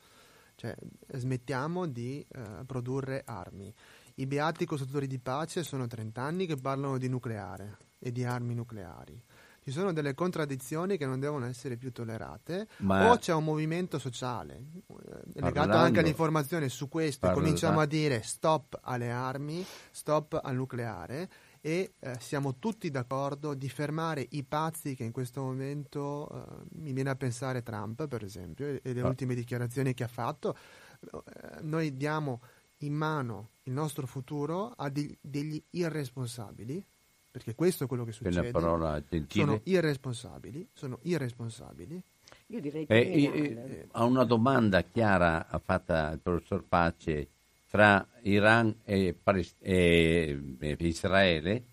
C: Cioè, smettiamo di eh, produrre armi. i beati costruttori di pace sono 30 anni che parlano di nucleare e di armi nucleari. Ci sono delle contraddizioni che non devono essere più tollerate,
B: Ma-
C: o c'è un movimento sociale eh, legato
B: Parlando-
C: anche all'informazione su questo, e
B: Parla-
C: cominciamo a dire stop alle armi, stop al nucleare e eh, siamo tutti d'accordo di fermare i pazzi che in questo momento eh, mi viene a pensare Trump, per esempio, e, e le
B: Ah.
C: ultime dichiarazioni che ha fatto. Eh, noi diamo in mano il nostro futuro a de- degli irresponsabili, perché questo è quello che
B: Che è una
C: succede.
B: parola gentile.
C: Sono irresponsabili, sono irresponsabili.
D: Io direi
B: Eh,
D: criminale.
B: eh, a una domanda chiara fatta il professor Pace fra Iran e, Palis- e- e Israele,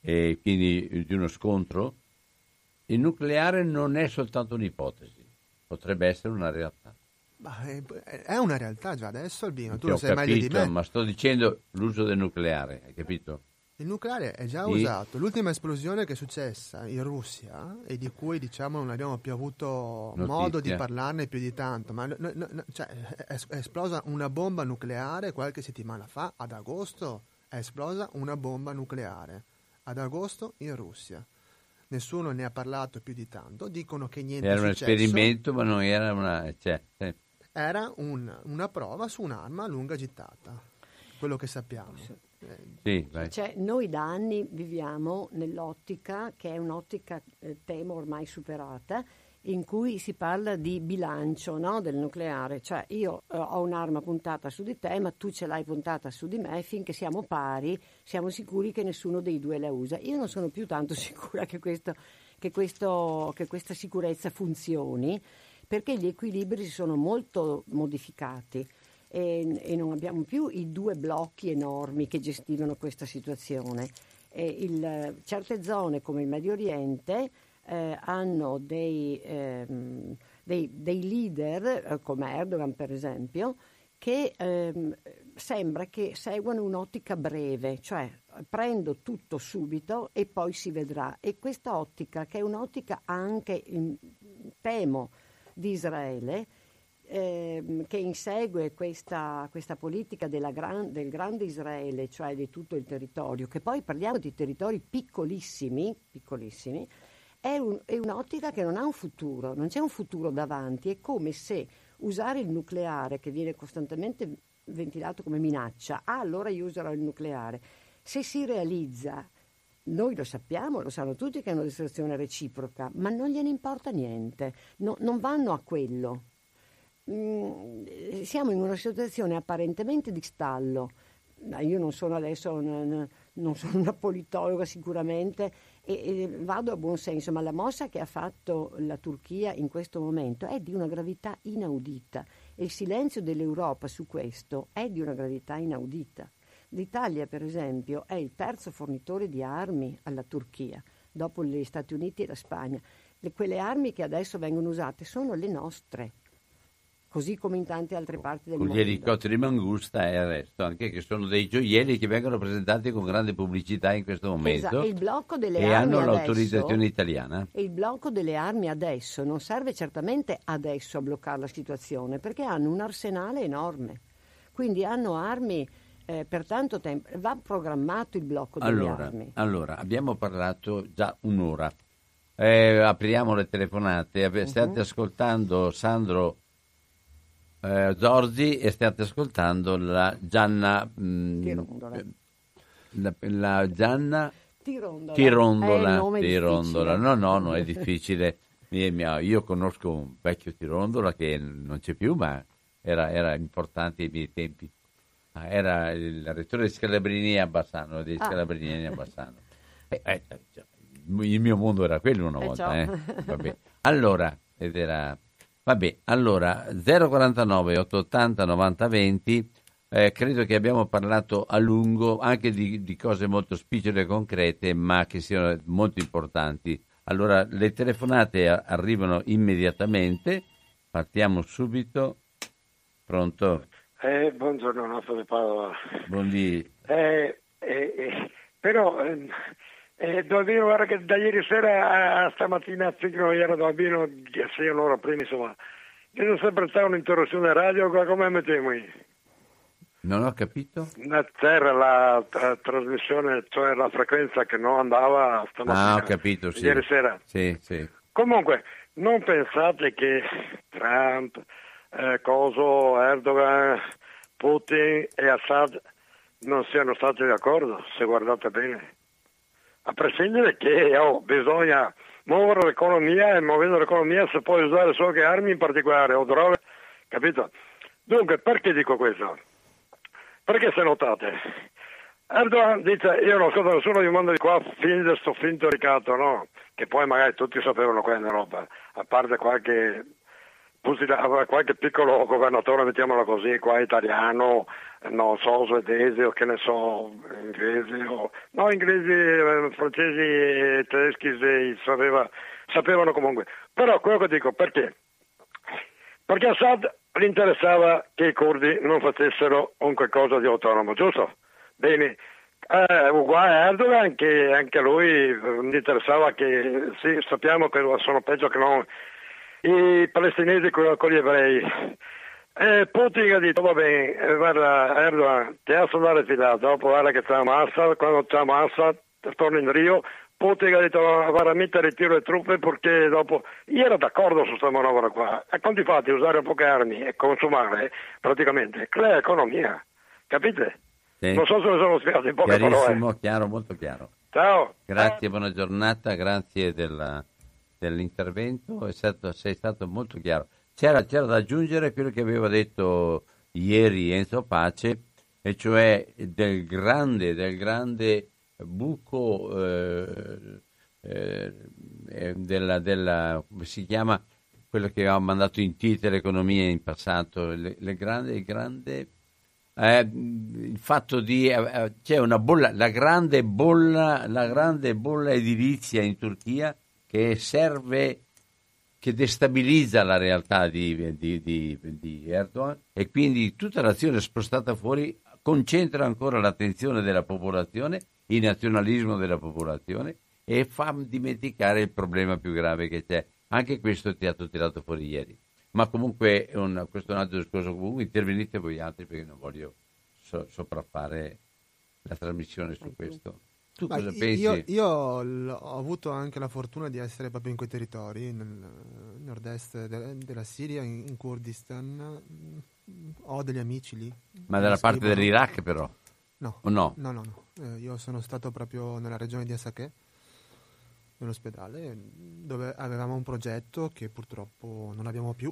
B: e quindi di uno scontro, il nucleare non è soltanto un'ipotesi, potrebbe essere una realtà.
C: Ma è, è una realtà già adesso, Albino. Tu
B: Che
C: lo sai meglio di
B: capito,
C: me.
B: ma sto dicendo l'uso del nucleare, hai capito?
C: Il nucleare è già
B: Sì.
C: usato. L'ultima esplosione che è successa in Russia e di cui diciamo non abbiamo più avuto
B: Notizia.
C: modo di parlarne più di tanto, ma no- no- no- cioè, è, è esplosa una bomba nucleare qualche settimana fa, ad agosto è esplosa una bomba nucleare, ad agosto in Russia. Nessuno ne ha parlato più di tanto, dicono che niente
B: Era
C: è
B: un
C: successo.
B: esperimento, ma non era una... Cioè, eh,
C: Era un- una prova su un'arma a lunga gittata, quello che sappiamo.
B: Sì, vai.
D: Cioè, noi da anni viviamo nell'ottica, che è un'ottica, eh, temo, ormai superata, in cui si parla di bilancio no, del nucleare. Cioè, io eh, ho un'arma puntata su di te, ma tu ce l'hai puntata su di me, finché siamo pari, siamo sicuri che nessuno dei due la usa. Io non sono più tanto sicura che, questo, che, questo, che questa sicurezza funzioni, perché gli equilibri si sono molto modificati e, e non abbiamo più i due blocchi enormi che gestivano questa situazione. Il- certe zone come il Medio Oriente eh, hanno dei, ehm, dei- dei leader, eh, come Erdogan per esempio, che ehm, sembra che seguano un'ottica breve, cioè prendo tutto subito e poi si vedrà. E questa ottica, che è un'ottica anche, in- temo, di Israele, ehm, che insegue questa, questa politica gran- del grande Israele, cioè di tutto il territorio, che poi parliamo di territori piccolissimi, piccolissimi è, un- è un'ottica che non ha un futuro, non c'è un futuro davanti, è come se usare il nucleare, che viene costantemente ventilato come minaccia, ah allora io userò il nucleare, se si realizza, noi lo sappiamo, lo sanno tutti che è una distruzione reciproca, ma non gliene importa niente, no- non vanno a quello. Mm, siamo in una situazione apparentemente di stallo. Io non sono adesso un- non sono una politologa sicuramente e, e vado a buon senso, ma la mossa che ha fatto la Turchia in questo momento è di una gravità inaudita e il silenzio dell'Europa su questo è di una gravità inaudita. L'Italia, per esempio, è il terzo fornitore di armi alla Turchia, dopo gli Stati Uniti e la Spagna. Le- quelle armi che adesso vengono usate sono le nostre, così come in tante altre parti del
B: con gli
D: mondo.
B: elicotteri Mangusta e il resto, anche che sono dei gioielli che vengono presentati con grande pubblicità in questo momento
D: Esatto, il blocco delle
B: e
D: armi
B: hanno
D: adesso-
B: l'autorizzazione italiana.
D: E il blocco delle armi adesso non serve certamente adesso a bloccare la situazione, perché hanno un arsenale enorme. Quindi hanno armi eh, per tanto tempo. Va programmato il blocco delle
B: Allora,
D: armi.
B: allora, abbiamo parlato già un'ora. Eh, apriamo le telefonate. Ave- State
D: Mhm.
B: ascoltando Sandro eh, Zorzi e state ascoltando la Gianna. mm,
D: Tirondola.
B: eh, La, la Gianna
D: Tirondola.
B: Tirondola.
D: nome
B: Tirondola. No, no, non è difficile. Io conosco un vecchio Tirondola che non c'è più, ma era, era importante ai miei tempi. Ah, Era il rettore di Scalabrini a Bassano, dei
D: Ah.
B: Scalabrini a Bassano. Eh, eh, cioè, il mio mondo era quello una
D: Eh,
B: volta. eh. Allora, ed era... Vabbè, allora 049 880 90 20 eh, credo che abbiamo parlato a lungo anche di, di cose molto spicciole e concrete, ma che siano molto importanti. Allora, le telefonate arrivano immediatamente. Partiamo subito. Pronto?
E: Eh, buongiorno, Nato di Padova.
B: Buondì.
E: Eh, eh, eh, però, ehm, eh, Albino, guarda che da ieri sera a stamattina a Zigno ero che sei un'ora prima, insomma, che non sempre stata un'interruzione radio, come mettiamo io?
B: Non ho capito.
E: C'era la tra- trasmissione, cioè la frequenza che non andava stamattina.
B: Ah, ho capito, sì.
E: Ieri sera.
B: Sì, sì.
E: Comunque, non pensate che Trump, eh, Coso, Erdogan, Putin e Assad non siano stati d'accordo, se guardate bene. A prescindere che oh, bisogna muovere l'economia e muovendo l'economia si può usare solo che armi in particolare o droghe, capito? Dunque, perché dico questo? Perché se notate, Erdogan dice io non ascolto nessuno, io mando di qua finito sto finto ricatto, no? Che poi magari tutti sapevano qua in Europa, a parte qualche, qualche piccolo governatore, mettiamolo così, qua italiano, non so, svedese o che ne so, inglesi, o, no, inglesi, eh, francesi e tedeschi sapeva, sapevano comunque. Però quello che dico, perché? Perché Assad gli interessava che i curdi non facessero un qualcosa di autonomo, giusto? Bene, eh, uguale a Erdogan che anche lui gli interessava che, sì, sappiamo che sono peggio che non i palestinesi con, con gli ebrei. Eh, Putin ha detto, va bene, guarda Erdogan, ti ha salvato fidato, dopo guarda che stiamo a Assad, quando stiamo a Assad, torno in Rio, Putin ha detto, guarda, mettere ritiro le truppe perché dopo, io ero d'accordo su questa manovra qua, e quanti fatti usare un po' di armi e consumare praticamente, crea economia, capite?
B: Sì.
E: Non so se mi sono spiegato in poche
B: Chiarissimo,
E: parole.
B: chiaro, molto chiaro.
E: Ciao.
B: Grazie, buona giornata, grazie della- dell'intervento, stato- sei stato molto chiaro. C'era, c'era da aggiungere quello che aveva detto ieri Enzo Pace, e cioè del grande, del grande buco eh, eh, eh, della, della, come si chiama, quello che aveva mandato in tilt l'economia in passato, le, le grande, il grande eh, il fatto di eh, eh, c'è una bolla, la grande bolla, la grande bolla edilizia in Turchia che serve, che destabilizza la realtà di, di- di- di Erdogan e quindi tutta l'azione spostata fuori concentra ancora l'attenzione della popolazione, il nazionalismo della popolazione e fa dimenticare il problema più grave che c'è. Anche questo ti ha tirato fuori ieri. Ma comunque un- questo è un altro discorso. Comunque intervenite voi altri perché non voglio so- sopraffare la trasmissione su questo. Tu
C: Ma
B: cosa
C: i-
B: pensi?
C: Io, io ho avuto anche la fortuna di essere proprio in quei territori, nel nord-est de- della Siria, in, in Kurdistan. Ho degli amici lì.
B: Ma dalla parte
C: scrivono.
B: dell'Iraq però?
C: No.
B: No?
C: No, no, no. Eh, io sono stato proprio nella regione di Asakeh, nell'ospedale, dove avevamo un progetto che purtroppo non abbiamo più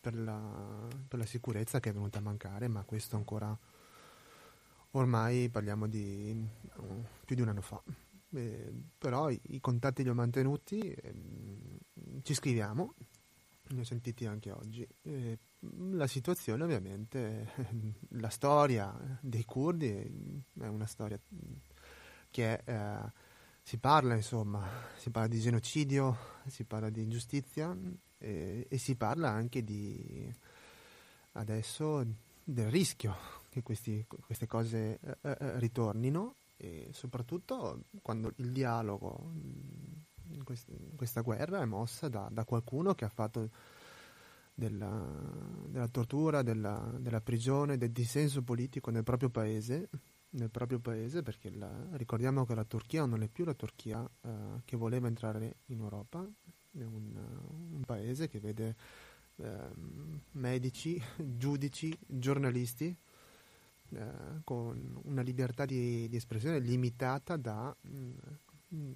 C: per la, per la sicurezza che è venuta a mancare, ma questo ancora ormai parliamo di uh, più di un anno fa. Eh, però i, i contatti li ho mantenuti, ehm, ci scriviamo, ne ho sentiti anche oggi. Eh, la situazione ovviamente, la storia dei curdi è una storia che eh, si parla insomma, si parla di genocidio, si parla di ingiustizia eh, e si parla anche di adesso del rischio che questi- queste cose eh, eh, ritornino e soprattutto quando il dialogo in, quest- in questa guerra è mossa da, da qualcuno che ha fatto della, della tortura, della, della prigione, del dissenso politico nel proprio paese, nel proprio paese perché la- ricordiamo che la Turchia non è più la Turchia eh, che voleva entrare in Europa, è un, un paese che vede ehm, medici, giudici, giornalisti eh, con una libertà di, di espressione limitata da mm, mm,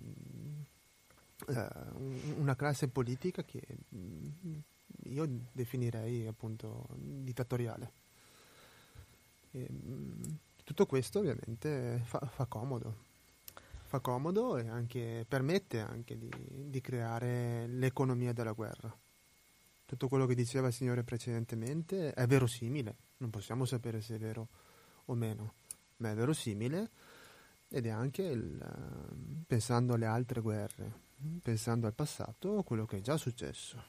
C: eh, un- una classe politica che mm, io definirei appunto dittatoriale. E, mm, tutto questo ovviamente fa, fa comodo, fa comodo e anche permette anche di, di creare l'economia della guerra. Tutto quello che diceva il signore precedentemente è verosimile, non possiamo sapere se è vero o meno, ma è verosimile ed è anche, il, eh, pensando alle altre guerre, pensando al passato, quello che è già successo,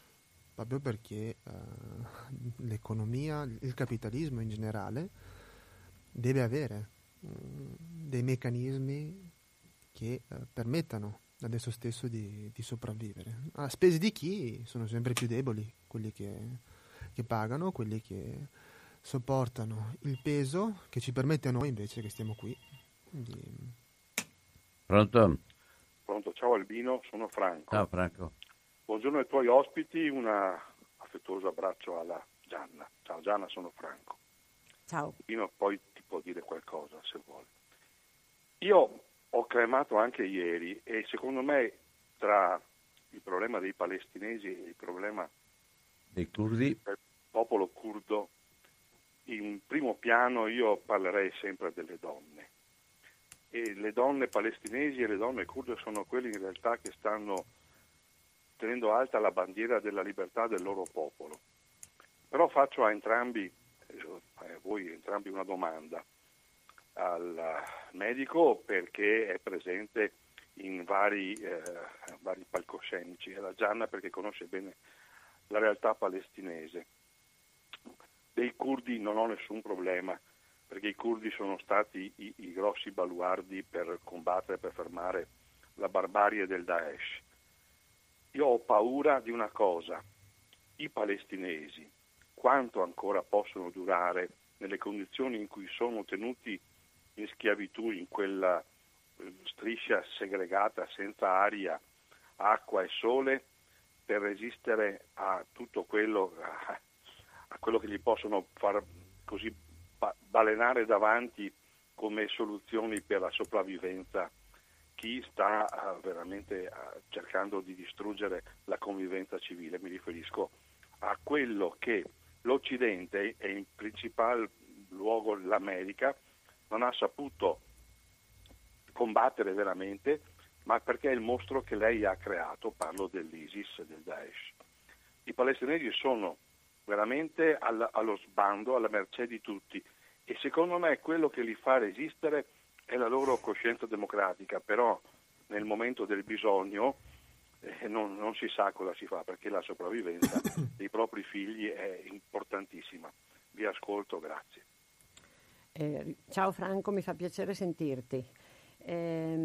C: proprio perché eh, l'economia, il capitalismo in generale deve avere mm, dei meccanismi che eh, permettano ad esso stesso di, di sopravvivere. A spese di chi sono sempre più deboli, quelli che, che pagano, quelli che sopportano il peso che ci permette a noi invece che stiamo qui. Quindi...
B: Pronto?
F: Pronto, ciao Albino, sono Franco.
B: Ciao Franco.
F: Buongiorno ai tuoi ospiti, un affettuoso abbraccio alla Gianna. Ciao Gianna, sono Franco.
D: Ciao.
F: Albino poi ti può dire qualcosa se vuole. Io ho cremato anche ieri e secondo me tra il problema dei palestinesi e il problema
B: dei curdi
F: del popolo curdo, in primo piano io parlerei sempre delle donne. E le donne palestinesi e le donne kurde sono quelle in realtà che stanno tenendo alta la bandiera della libertà del loro popolo. Però faccio a entrambi, a eh, voi entrambi una domanda al medico perché è presente in vari, eh, vari palcoscenici e la Gianna perché conosce bene la realtà palestinese. Dei curdi non ho nessun problema perché i curdi sono stati i, i grossi baluardi per combattere, per fermare la barbarie del Daesh. Io ho paura di una cosa, i palestinesi, quanto ancora possono durare nelle condizioni in cui sono tenuti in schiavitù in quella eh, striscia segregata senza aria, acqua e sole per resistere a tutto quello, a, quello che gli possono far così balenare davanti come soluzioni per la sopravvivenza chi sta uh, veramente uh, cercando di distruggere la convivenza civile. Mi riferisco a quello che l'Occidente e in principal luogo l'America non ha saputo combattere veramente, ma perché è il mostro che lei ha creato, parlo dell'ISIS, del Daesh. I palestinesi sono veramente all, allo sbando, alla mercé di tutti e secondo me quello che li fa resistere è la loro coscienza democratica, però nel momento del bisogno eh, non, non, si sa cosa si fa perché la sopravvivenza dei propri figli è importantissima. Vi ascolto, grazie.
D: Eh, ciao Franco, mi fa piacere sentirti. Eh,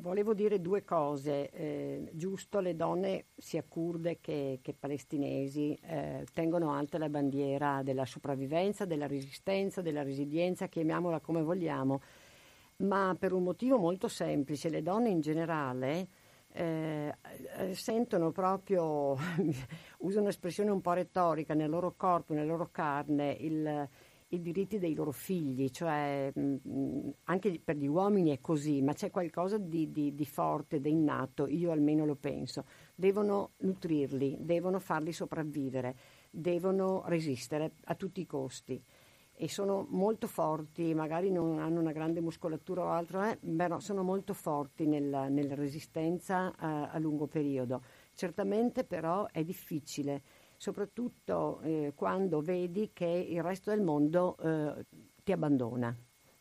D: volevo dire due cose. Eh, giusto, le donne, sia kurde che, che palestinesi, eh, tengono alta la bandiera della sopravvivenza, della resistenza, della resilienza, chiamiamola come vogliamo, ma per un motivo molto semplice. Le donne in generale eh, sentono proprio, uso un'espressione un po' retorica, nel loro corpo, nella loro carne, il i diritti dei loro figli, cioè mh, anche per gli uomini è così, ma c'è qualcosa di, di, di forte, di innato, io almeno lo penso. Devono nutrirli, devono farli sopravvivere, devono resistere a tutti i costi e sono molto forti, magari non hanno una grande muscolatura o altro, eh, però sono molto forti nella, nella resistenza a, a lungo periodo. Certamente però è difficile soprattutto eh, quando vedi che il resto del mondo eh, ti abbandona.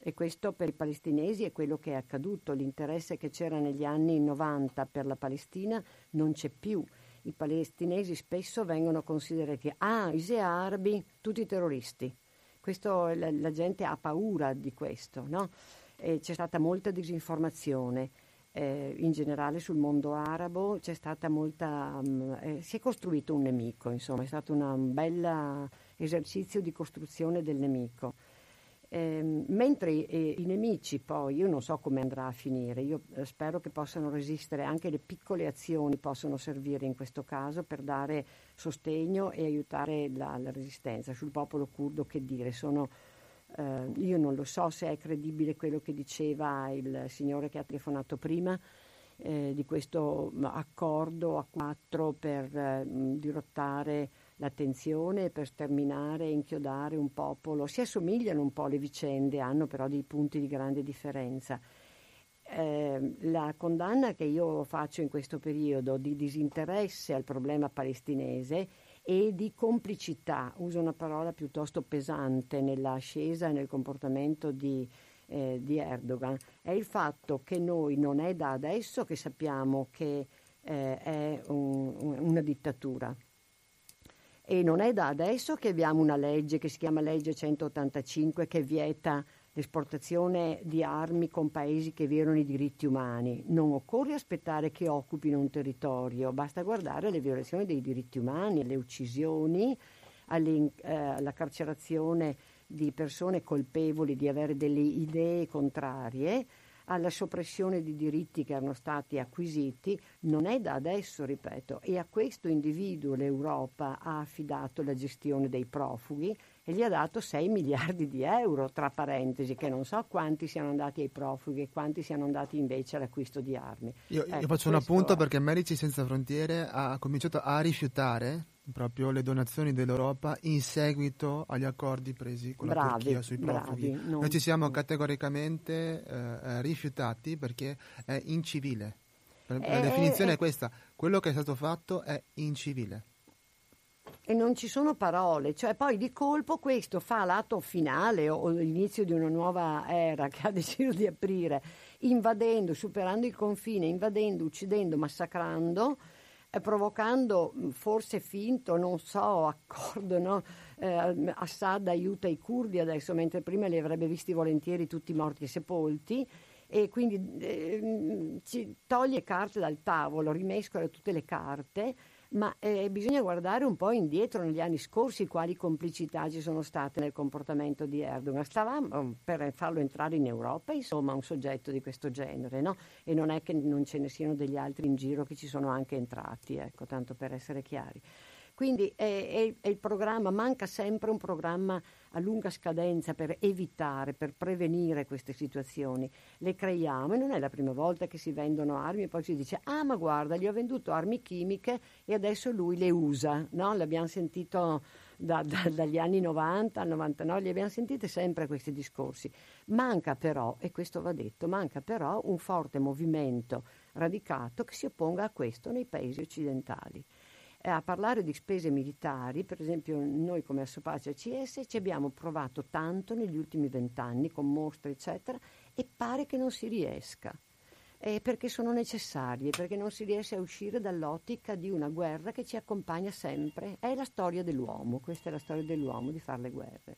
D: E questo per i palestinesi è quello che è accaduto. L'interesse che c'era negli anni 90 per la Palestina non c'è più. I palestinesi spesso vengono considerati, ah, i arabi, tutti terroristi. Questo, la, la, gente ha paura di questo, no? c'è stata molta disinformazione eh, in generale sul mondo arabo c'è stata molta, um, eh, si è costruito un nemico, insomma, è stato un bel esercizio di costruzione del nemico. Eh, mentre i nemici poi, io non so come andrà a finire, io eh, spero che possano resistere, anche le piccole azioni possono servire in questo caso per dare sostegno e aiutare la, la resistenza. Sul popolo curdo che dire, sono Uh, io non lo so se è credibile quello che diceva il signore che ha telefonato prima eh, di questo mm, accordo a quattro per eh, dirottare l'attenzione, per sterminare inchiodare un popolo. Si assomigliano un po' le vicende, hanno però dei punti di grande differenza. Eh, la condanna che io faccio in questo periodo di disinteresse al problema palestinese e di complicità, uso una parola piuttosto pesante nell'ascesa e nel comportamento di, eh, di Erdogan, è il fatto che noi non è da adesso che sappiamo che eh, è un, una dittatura. E non è da adesso che abbiamo una legge che si chiama legge 185 che vieta l'esportazione di armi con paesi che violano i diritti umani. Non occorre aspettare che occupino un territorio, basta guardare le violazioni dei diritti umani, le uccisioni eh, alla carcerazione di persone colpevoli di avere delle idee contrarie, alla soppressione di diritti che erano stati acquisiti, non è da adesso, ripeto, e a questo individuo l'Europa ha affidato la gestione dei profughi e gli ha dato 6 miliardi di euro, tra parentesi, che non so quanti siano andati ai profughi e quanti siano andati invece all'acquisto di armi.
C: Io, ecco, io faccio un appunto è... perché Medici Senza Frontiere ha cominciato a rifiutare proprio le donazioni dell'Europa in seguito agli accordi presi con bravi, la Turchia sui profughi. Bravi, non... Noi ci siamo categoricamente eh, rifiutati perché è incivile. La eh, definizione eh, è questa, quello che è stato fatto è incivile.
D: E non ci sono parole, cioè poi di colpo questo fa l'atto finale o l'inizio di una nuova era che ha deciso di aprire, invadendo, superando il confine, invadendo, uccidendo, massacrando provocando forse finto, non so, accordo, no? eh, Assad aiuta i curdi adesso, mentre prima li avrebbe visti volentieri tutti morti e sepolti e quindi eh, ci toglie carte dal tavolo, rimescola tutte le carte ma eh, bisogna guardare un po' indietro negli anni scorsi quali complicità ci sono state nel comportamento di Erdogan. Stavamo mm, per farlo entrare in Europa, insomma, un soggetto di questo genere, no? E non è che non ce ne siano degli altri in giro che ci sono anche entrati, ecco, tanto per essere chiari. Quindi è, è, è il programma, manca sempre un programma a lunga scadenza per evitare, per prevenire queste situazioni. Le creiamo e non è la prima volta che si vendono armi e poi si dice ah ma guarda gli ho venduto armi chimiche e adesso lui le usa, no? L'abbiamo sentito da, da, dagli anni 90 al 99, li abbiamo sentiti sempre questi discorsi. Manca però, e questo va detto, manca però un forte movimento radicato che si opponga a questo nei paesi occidentali a parlare di spese militari, per esempio noi come Assopace CS ci abbiamo provato tanto negli ultimi vent'anni con mostre eccetera e pare che non si riesca. Eh, perché sono necessarie, perché non si riesce a uscire dall'ottica di una guerra che ci accompagna sempre. È la storia dell'uomo, questa è la storia dell'uomo, di fare le guerre.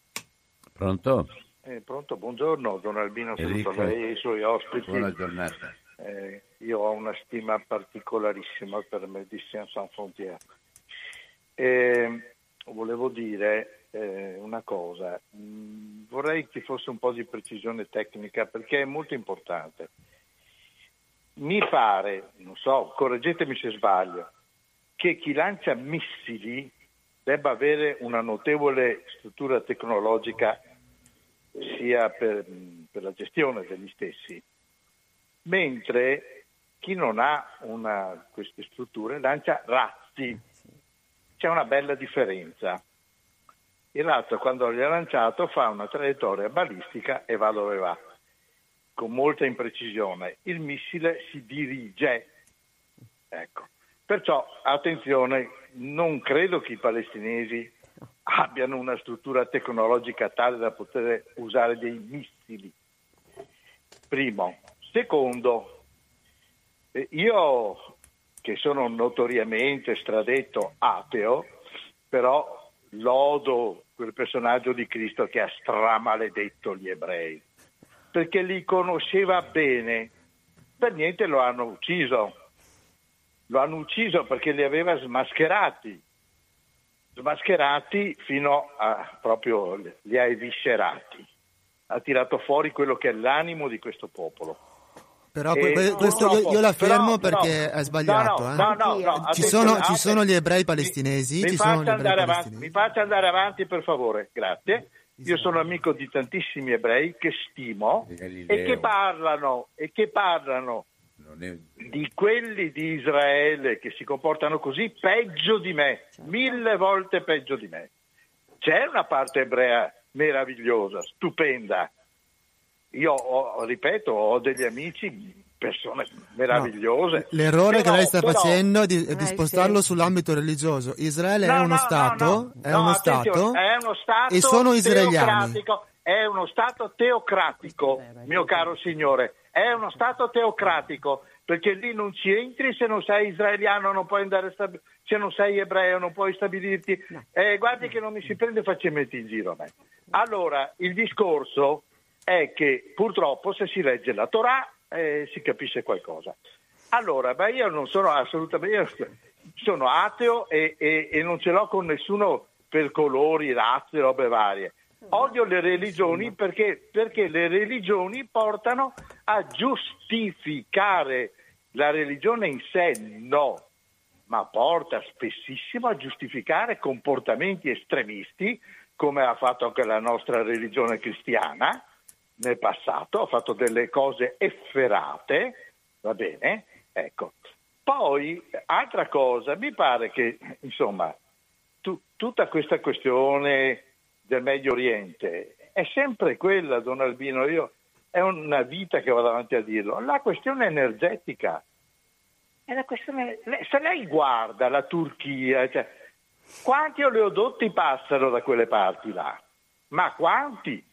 B: Pronto?
G: Eh, pronto, buongiorno, Don Albino, saluto lei e i suoi ospiti.
B: Buona giornata.
G: Eh, io ho una stima particolarissima per Médecins Sans Frontières. Eh, volevo dire eh, una cosa, mm, vorrei che fosse un po' di precisione tecnica perché è molto importante. Mi pare, non so, correggetemi se sbaglio, che chi lancia missili debba avere una notevole struttura tecnologica sia per, per la gestione degli stessi, mentre chi non ha una, queste strutture lancia razzi. C'è una bella differenza. Il razzo quando li ha lanciato fa una traiettoria balistica e va dove va, con molta imprecisione. Il missile si dirige. Ecco. Perciò attenzione, non credo che i palestinesi abbiano una struttura tecnologica tale da poter usare dei missili. Primo. Secondo, eh, io che sono notoriamente stradetto ateo, però lodo quel personaggio di Cristo che ha stramaledetto gli ebrei, perché li conosceva bene, per niente lo hanno ucciso, lo hanno ucciso perché li aveva smascherati, smascherati fino a proprio li ha eviscerati, ha tirato fuori quello che è l'animo di questo popolo.
C: Però eh, questo io, io, la fermo però, perché no, è sbagliato. No, no, eh. no ci, sono, ci, sono, gli ebrei palestinesi.
G: Mi,
C: mi,
G: faccia, andare avanti, mi faccia andare avanti per favore, grazie. Io sono amico di tantissimi ebrei che stimo e che parlano, e che parlano di quelli di Israele che si comportano così peggio di me, certo. mille volte peggio di me. C'è una parte ebrea meravigliosa, stupenda, io ho, ripeto, ho degli amici, persone meravigliose. No,
C: l'errore però, che lei sta però, facendo è di, è di eh, spostarlo sì. sull'ambito religioso. Israele no, è, uno no, stato, è, uno stato,
G: è uno Stato
C: e sono israeliani.
G: È uno Stato teocratico, mio caro signore. È uno Stato teocratico perché lì non ci entri se non sei israeliano, non puoi andare stabi- se non sei ebreo, non puoi stabilirti. Eh, guardi che non mi si prende facilmente in giro a me. Allora, il discorso è che purtroppo se si legge la Torah eh, si capisce qualcosa. Allora, beh, io non sono assolutamente, sono ateo e, e, e, non ce l'ho con nessuno per colori, razze, robe varie. Odio le religioni perché, perché le religioni portano a giustificare la religione in sé, no, ma porta spessissimo a giustificare comportamenti estremisti, come ha fatto anche la nostra religione cristiana nel passato, ha fatto delle cose efferate, va bene? Ecco. Poi, altra cosa, mi pare che, insomma, tu, tutta questa questione del Medio Oriente è sempre quella, Don Albino, io è una vita che vado avanti a dirlo, la questione energetica. È la questione, se lei guarda la Turchia, cioè, quanti oleodotti passano da quelle parti là? Ma quanti?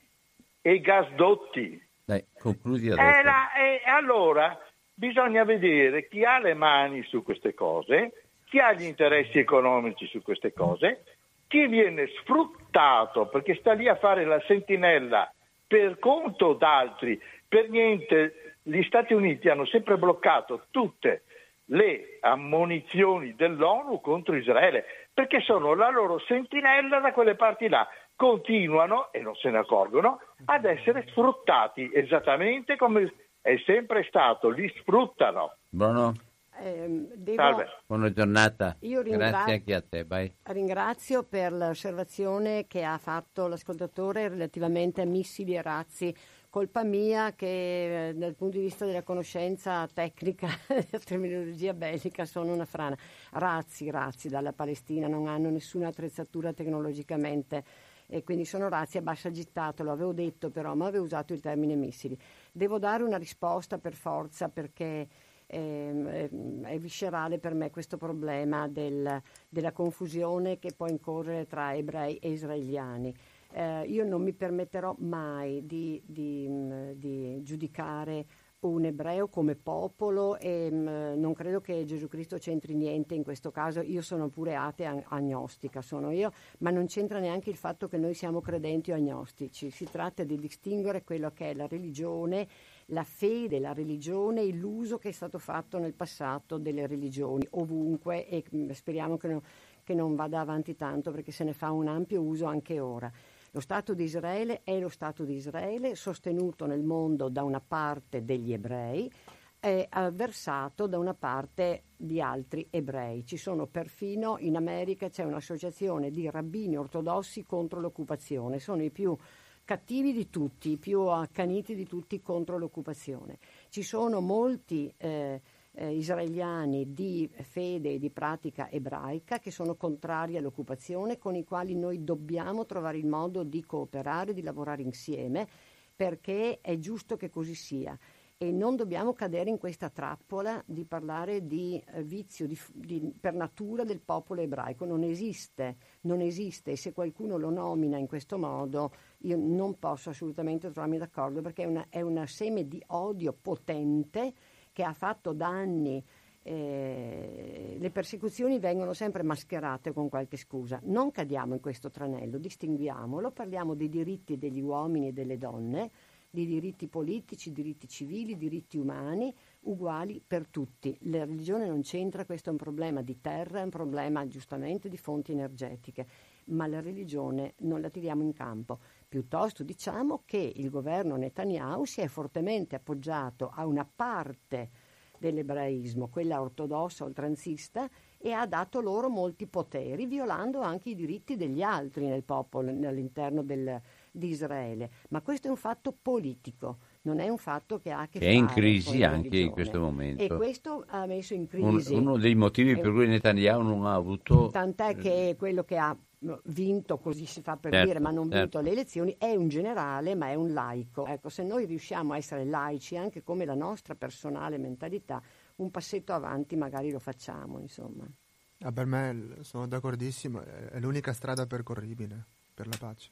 G: E i gasdotti?
B: Dai, concludi
G: E,
B: adesso.
G: la- e allora bisogna vedere chi ha le mani su queste cose, chi ha gli interessi economici su queste cose, chi viene sfruttato perché sta lì a fare la sentinella per conto d'altri. Per niente gli Stati Uniti hanno sempre bloccato tutte le ammonizioni dell'ONU contro Israele perché sono la loro sentinella da quelle parti là. Continuano, e non se ne accorgono, ad essere sfruttati esattamente come è sempre stato, li sfruttano.
B: Buono,
D: Ehm, devo-
G: Salve.
B: buona giornata.
D: Io ringra-
B: Grazie anche a te, vai.
D: Ringrazio per l'osservazione che ha fatto l'ascoltatore relativamente a missili e razzi. Colpa mia che eh, dal punto di vista della conoscenza tecnica, della terminologia bellica, sono una frana. Razzi, razzi dalla Palestina non hanno nessuna attrezzatura tecnologicamente e quindi sono razzi a bassa gittata, lo avevo detto però, ma avevo usato il termine missili. Devo dare una risposta per forza perché ehm, ehm, è viscerale per me questo problema del- della confusione che può incorrere tra ebrei e israeliani. Eh, io non mi permetterò mai di, di, di giudicare un ebreo come popolo e mh, non credo che Gesù Cristo c'entri niente in questo caso. Io sono pure atea ag- agnostica, sono io, ma non c'entra neanche il fatto che noi siamo credenti o agnostici. Si tratta di distinguere quello che è la religione, la fede, la religione e l'uso che è stato fatto nel passato delle religioni ovunque e mh, speriamo che, no- che non vada avanti tanto perché se ne fa un ampio uso anche ora. Lo Stato di Israele è lo Stato di Israele sostenuto nel mondo da una parte degli ebrei e avversato da una parte di altri ebrei. Ci sono perfino in America c'è un'associazione di rabbini ortodossi contro l'occupazione, sono i più cattivi di tutti, i più accaniti di tutti contro l'occupazione. Ci sono molti eh, eh, israeliani di fede e di pratica ebraica che sono contrari all'occupazione, con i quali noi dobbiamo trovare il modo di cooperare, di lavorare insieme, perché è giusto che così sia. E non dobbiamo cadere in questa trappola di parlare di eh, vizio di di- per natura del popolo ebraico. Non esiste, non esiste e se qualcuno lo nomina in questo modo io non posso assolutamente trovarmi d'accordo perché è una, è una seme di odio potente che ha fatto danni. eh, le persecuzioni vengono sempre mascherate con qualche scusa. Non cadiamo in questo tranello, distinguiamolo, parliamo dei diritti degli uomini e delle donne, di diritti politici, diritti civili, diritti umani, uguali per tutti. La religione non c'entra, questo è un problema di terra, è un problema giustamente di fonti energetiche, ma la religione non la tiriamo in campo. Piuttosto diciamo che il governo Netanyahu si è fortemente appoggiato a una parte dell'ebraismo, quella ortodossa oltranzista, e ha dato loro molti poteri, violando anche i diritti degli altri nel popolo, all'interno del- di Israele. Ma questo è un fatto politico, non è un fatto che ha a che,
B: Che è in
D: fare
B: crisi anche in questo momento.
D: E questo ha messo in
B: Un-
D: crisi.
B: uno dei motivi
D: Eh,
B: per cui Netanyahu non ha avuto...
D: Tant'è che quello che ha vinto, così si fa per
B: Certo,
D: dire, ma non
B: certo.
D: vinto le elezioni, è un generale, ma è un laico. Ecco, se noi riusciamo a essere laici, anche come la nostra personale mentalità, un passetto avanti magari lo facciamo, insomma.
C: Ah, per me sono d'accordissimo, è l'unica strada percorribile per la pace.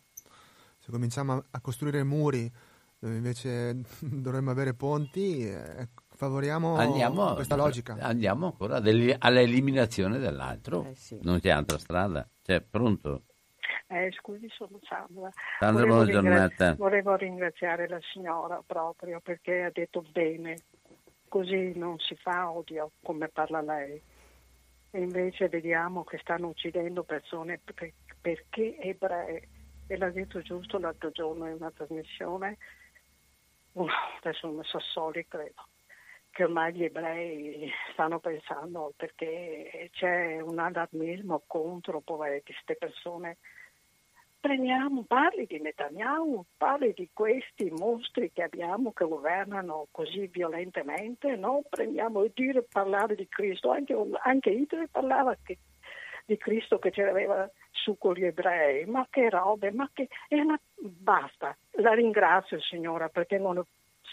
C: Se cominciamo a, costruire muri dove invece dovremmo avere ponti, eh, favoriamo
B: Andiamo,
C: questa logica.
B: andiamo ancora all'eliminazione dell'altro.
D: Eh sì.
B: Non c'è altra strada. Cioè, pronto?
H: Eh, scusi, sono Sandra.
B: Sandra,
H: Volevo
B: buona giornata.
H: Volevo ringraziare la signora proprio perché ha detto bene, così non si fa odio come parla lei. e invece vediamo che stanno uccidendo persone per- perché ebrei. E l'ha detto giusto l'altro giorno in una trasmissione, uh, adesso non so soli credo, che ormai gli ebrei stanno pensando perché c'è un allarmismo contro poveretti, queste persone. Prendiamo, parli di Netanyahu, parli di questi mostri che abbiamo che governano così violentemente, no? Prendiamo e dire parlare di Cristo, anche, anche Hitler parlava che, di Cristo che ce l'aveva su con gli ebrei, ma che robe, ma che... Una... Basta, la ringrazio signora perché non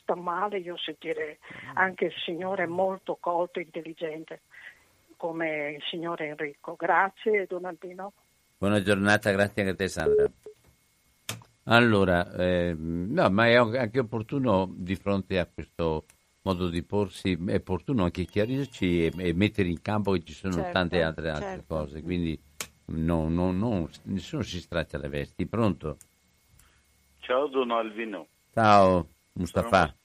H: sta male io sentire anche il Signore molto colto e intelligente come il signore Enrico. Grazie Don Albino.
B: Buona giornata, grazie anche a te Sandra. Allora, eh, no, ma è anche opportuno di fronte a questo modo di porsi, è opportuno anche chiarirci e, e mettere in campo che ci sono
D: Certo,
B: tante altre, altre
D: certo.
B: cose, quindi no, no, no, nessuno si straccia le vesti. Pronto?
I: Ciao Don Alvino.
B: Ciao Mustafa.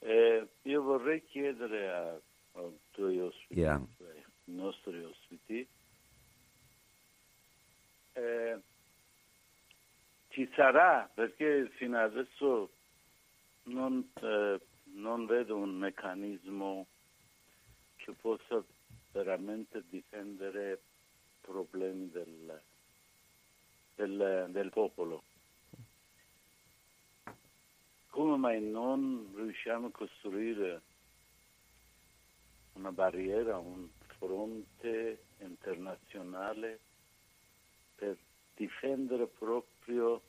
I: Eh, io vorrei chiedere a- ai tuoi ospiti,
B: Iran.
I: cioè i nostri ospiti, eh, ci sarà, perché fino adesso non, eh, non vedo un meccanismo che possa veramente difendere problemi del, del, del popolo. Come mai non riusciamo a costruire una barriera, un fronte internazionale per difendere proprio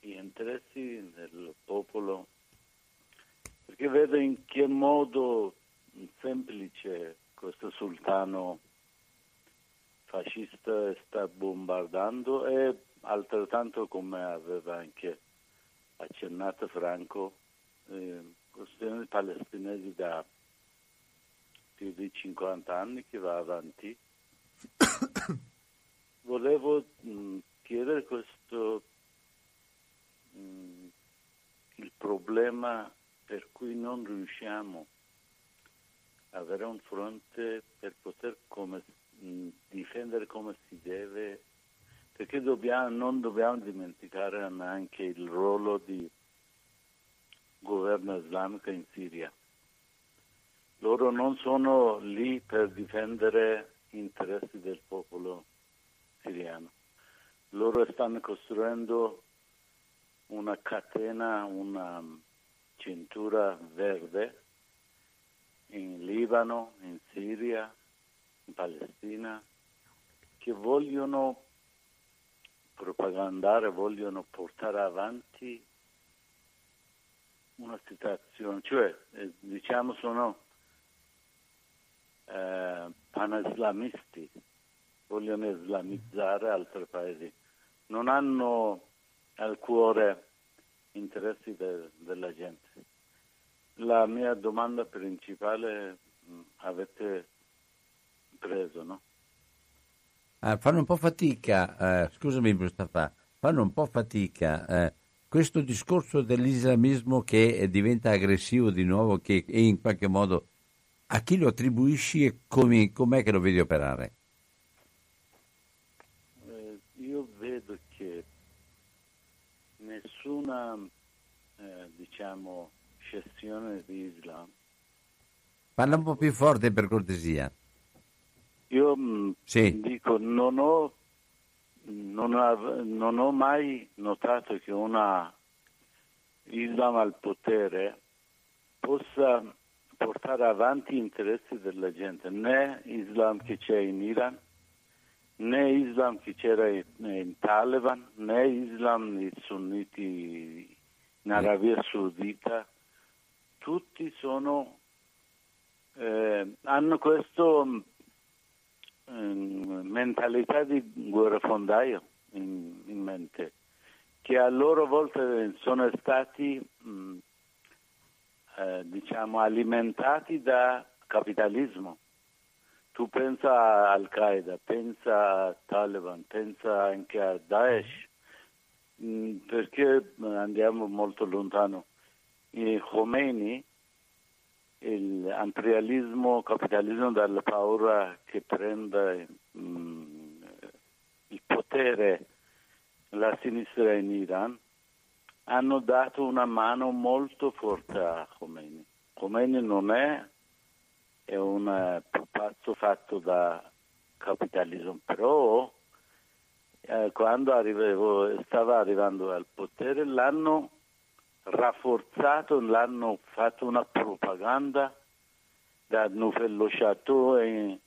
I: gli interessi del popolo? Perché vedo in che modo semplice questo sultano fascista sta bombardando e altrettanto come aveva anche accennato Franco, eh, questioni palestinesi da più di 50 anni che va avanti. Volevo mh, chiedere questo, mh, il problema per cui non riusciamo a avere un fronte per poter come, mh, difendere come si deve perché dobbiamo- non dobbiamo dimenticare neanche il ruolo di governo islamico in Siria. Loro non sono lì per difendere gli interessi del popolo siriano. Loro stanno costruendo una catena, una cintura verde in Libano, in Siria, in Palestina, che vogliono propagandare, vogliono portare avanti una situazione, cioè eh, diciamo sono eh, panislamisti, vogliono islamizzare altri paesi, non hanno al cuore interessi de- della gente. La mia domanda principale mh, avete preso, no?
B: Ah, fanno un po' fatica, eh, scusami Mustafa, fanno un po' fatica eh, questo discorso dell'islamismo che eh, diventa aggressivo di nuovo, che e in qualche modo a chi lo attribuisci e come, com'è che lo vedi operare?
I: Eh, io vedo che nessuna eh, diciamo scissione di Islam
B: Parla un po' più forte per cortesia.
I: Io mh,
B: Sì.
I: dico non ho, non, ho, non ho mai notato che una Islam al potere possa portare avanti gli interessi della gente. Né Islam che c'è in Iran né Islam che c'era in, in Taliban né Islam i sunniti in Arabia Saudita. Tutti sono eh, hanno questo ehm, mentalità di guerrafondaio in, in mente, che a loro volta sono stati mh, eh, diciamo alimentati da capitalismo. Tu pensa a Al-Qaeda, pensa a Taliban, pensa anche a Daesh, mh, perché andiamo molto lontano. I Khomeini l'imperialismo, capitalismo dalla paura che prenda mh, il potere la sinistra in Iran, hanno dato una mano molto forte a Khomeini. Khomeini non è, è un pupazzo fatto da capitalismo, però eh, quando arrivavo, stava arrivando al potere l'hanno rafforzato, l'hanno fatto una propaganda Chateau in,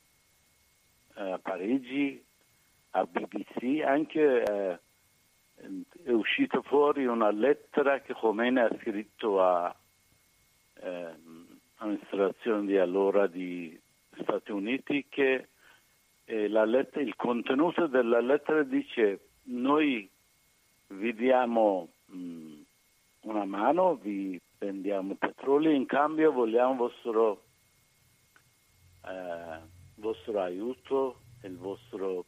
I: eh, a Parigi, a BBC, anche eh, è uscita fuori una lettera che Khomeini ha scritto a eh, amministrazione di allora di Stati Uniti che eh, lettera, il contenuto della lettera dice noi vi diamo mh, una mano, vi vendiamo petrolio, in cambio vogliamo vostro, eh, vostro aiuto e il vostro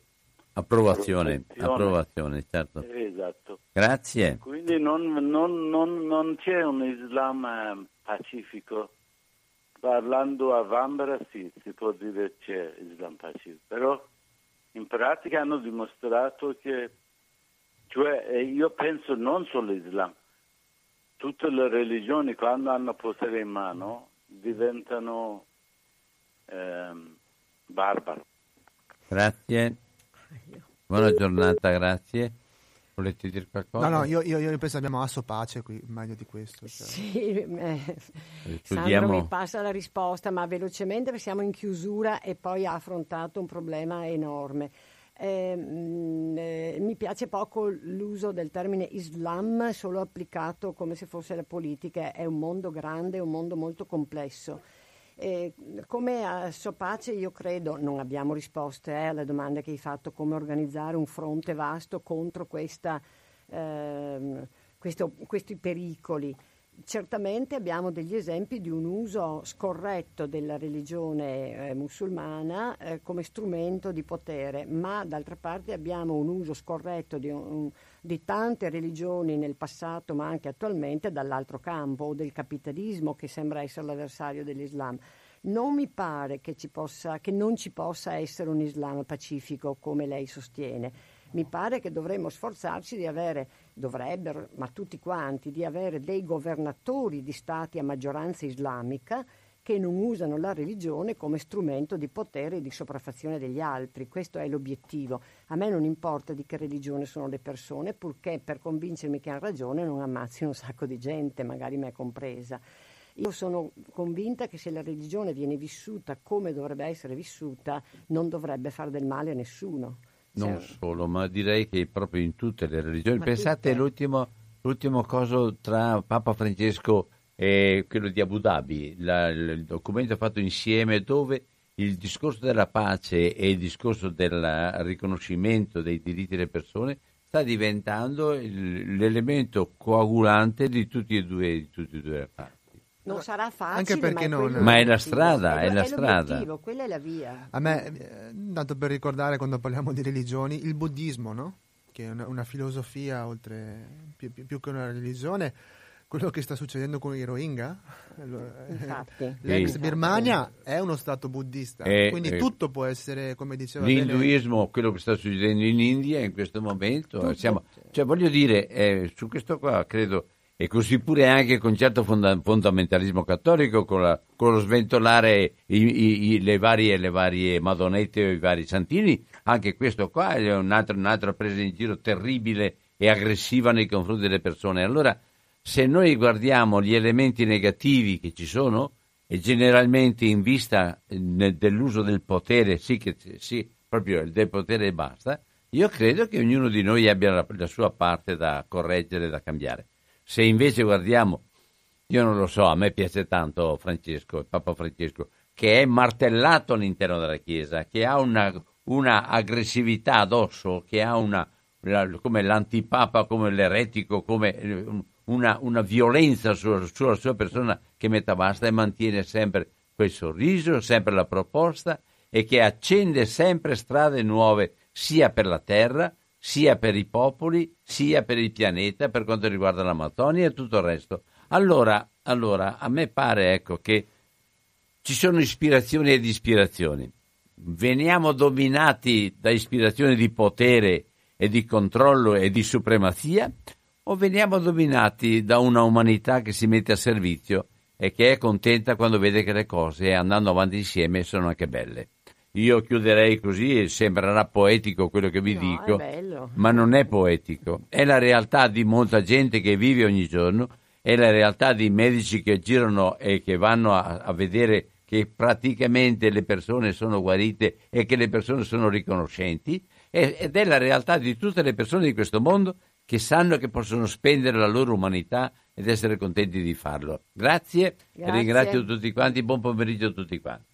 B: Approvazione, approvazione, certo.
I: Esatto.
B: Grazie.
I: Quindi non, non, non, non c'è un Islam eh, pacifico. Parlando a Vambra sì, si può dire c'è Islam pacifico, però in pratica hanno dimostrato che, cioè io penso non solo Islam, tutte le religioni quando hanno potere in mano diventano ehm, barbaro.
B: Grazie. Buona giornata, grazie. Volete dire qualcosa?
C: No, no, io, io, io penso abbiamo asso pace qui, meglio di questo. Cioè.
D: Sì, eh, Sandro mi passa la risposta, ma velocemente perché siamo in chiusura e poi ha affrontato un problema enorme. Eh, mh, eh, mi piace poco l'uso del termine Islam solo applicato come se fosse la politica, è un mondo grande, un mondo molto complesso eh, come a Sopace io credo, non abbiamo risposte eh, alle domande che hai fatto, come organizzare un fronte vasto contro questa, eh, questo, questi pericoli. Certamente abbiamo degli esempi di un uso scorretto della religione eh, musulmana eh, come strumento di potere, ma d'altra parte abbiamo un uso scorretto di, un, di, tante religioni nel passato, ma anche attualmente dall'altro campo, o del capitalismo che sembra essere l'avversario dell'Islam. Non mi pare che, possa, che non ci possa essere un Islam pacifico come lei sostiene mi pare che dovremmo sforzarci di avere, dovrebbero, ma tutti quanti, di avere dei governatori di stati a maggioranza islamica che non usano la religione come strumento di potere e di sopraffazione degli altri. Questo è l'obiettivo. A me non importa di che religione sono le persone, purché per convincermi che hanno ragione non ammazzino un sacco di gente, magari me compresa. Io sono convinta che se la religione viene vissuta come dovrebbe essere vissuta, non dovrebbe fare del male a nessuno.
B: Non cioè... solo, ma direi che proprio in tutte le religioni. Ma Pensate all'ultimo l'ultimo coso tra Papa Francesco e quello di Abu Dhabi, la, il documento fatto insieme dove il discorso della pace e il discorso del riconoscimento dei diritti delle persone sta diventando l'elemento coagulante di tutti e due, di tutti e due le parti.
D: Non sarà facile,
C: Anche perché
D: ma,
C: non...
D: è
B: ma è la strada, è, è la
D: strada. Quella è la via.
C: A me, eh, tanto per ricordare quando parliamo di religioni, il buddismo, no? che è una, una filosofia oltre più, più, più, che una religione, quello che sta succedendo con i Rohingya,
D: Infatti.
C: l'ex Birmania è uno stato buddista, e, quindi e, tutto può essere, come diceva
B: L'induismo,
C: bene,
B: quello che sta succedendo in India in questo momento, siamo, cioè, voglio dire, eh, su questo qua credo e così pure anche con certo fonda- fondamentalismo cattolico, con, la, con lo sventolare i, i, i, le, varie, le, varie, madonette o i vari santini, anche questo qua è un'altra, un'altra presa in giro terribile e aggressiva nei confronti delle persone. Allora, se noi guardiamo gli elementi negativi che ci sono, e generalmente in vista eh, dell'uso del potere, sì, che, sì, proprio del potere e basta, io credo che ognuno di noi abbia la, la sua parte da correggere, da cambiare. Se invece guardiamo, io non lo so, a me piace tanto Francesco, Papa Francesco, che è martellato all'interno della Chiesa, che ha una, una aggressività addosso, che ha una, come l'antipapa, come l'eretico, come eh, una, una violenza sulla, sulla, sua persona che metta basta e mantiene sempre quel sorriso, sempre la proposta e che accende sempre strade nuove sia per la terra sia per i popoli, sia per il pianeta, per quanto riguarda l'Amazzonia e tutto il resto. Allora, allora a me pare ecco, che ci sono ispirazioni ed ispirazioni. Veniamo dominati da ispirazioni di potere e di controllo e di supremazia o veniamo dominati da una umanità che si mette a servizio e che è contenta quando vede che le cose andando avanti insieme sono anche belle. Io chiuderei così, sembrerà poetico quello che vi
D: No,
B: dico, ma non è poetico, è la realtà di molta gente che vive ogni giorno, è la realtà di medici che girano e che vanno a, a vedere che praticamente le persone sono guarite e che le persone sono riconoscenti, e- ed è la realtà di tutte le persone di questo mondo che sanno che possono spendere la loro umanità ed essere contenti di farlo. Grazie,
D: Grazie.
B: ringrazio tutti quanti, buon pomeriggio a tutti quanti.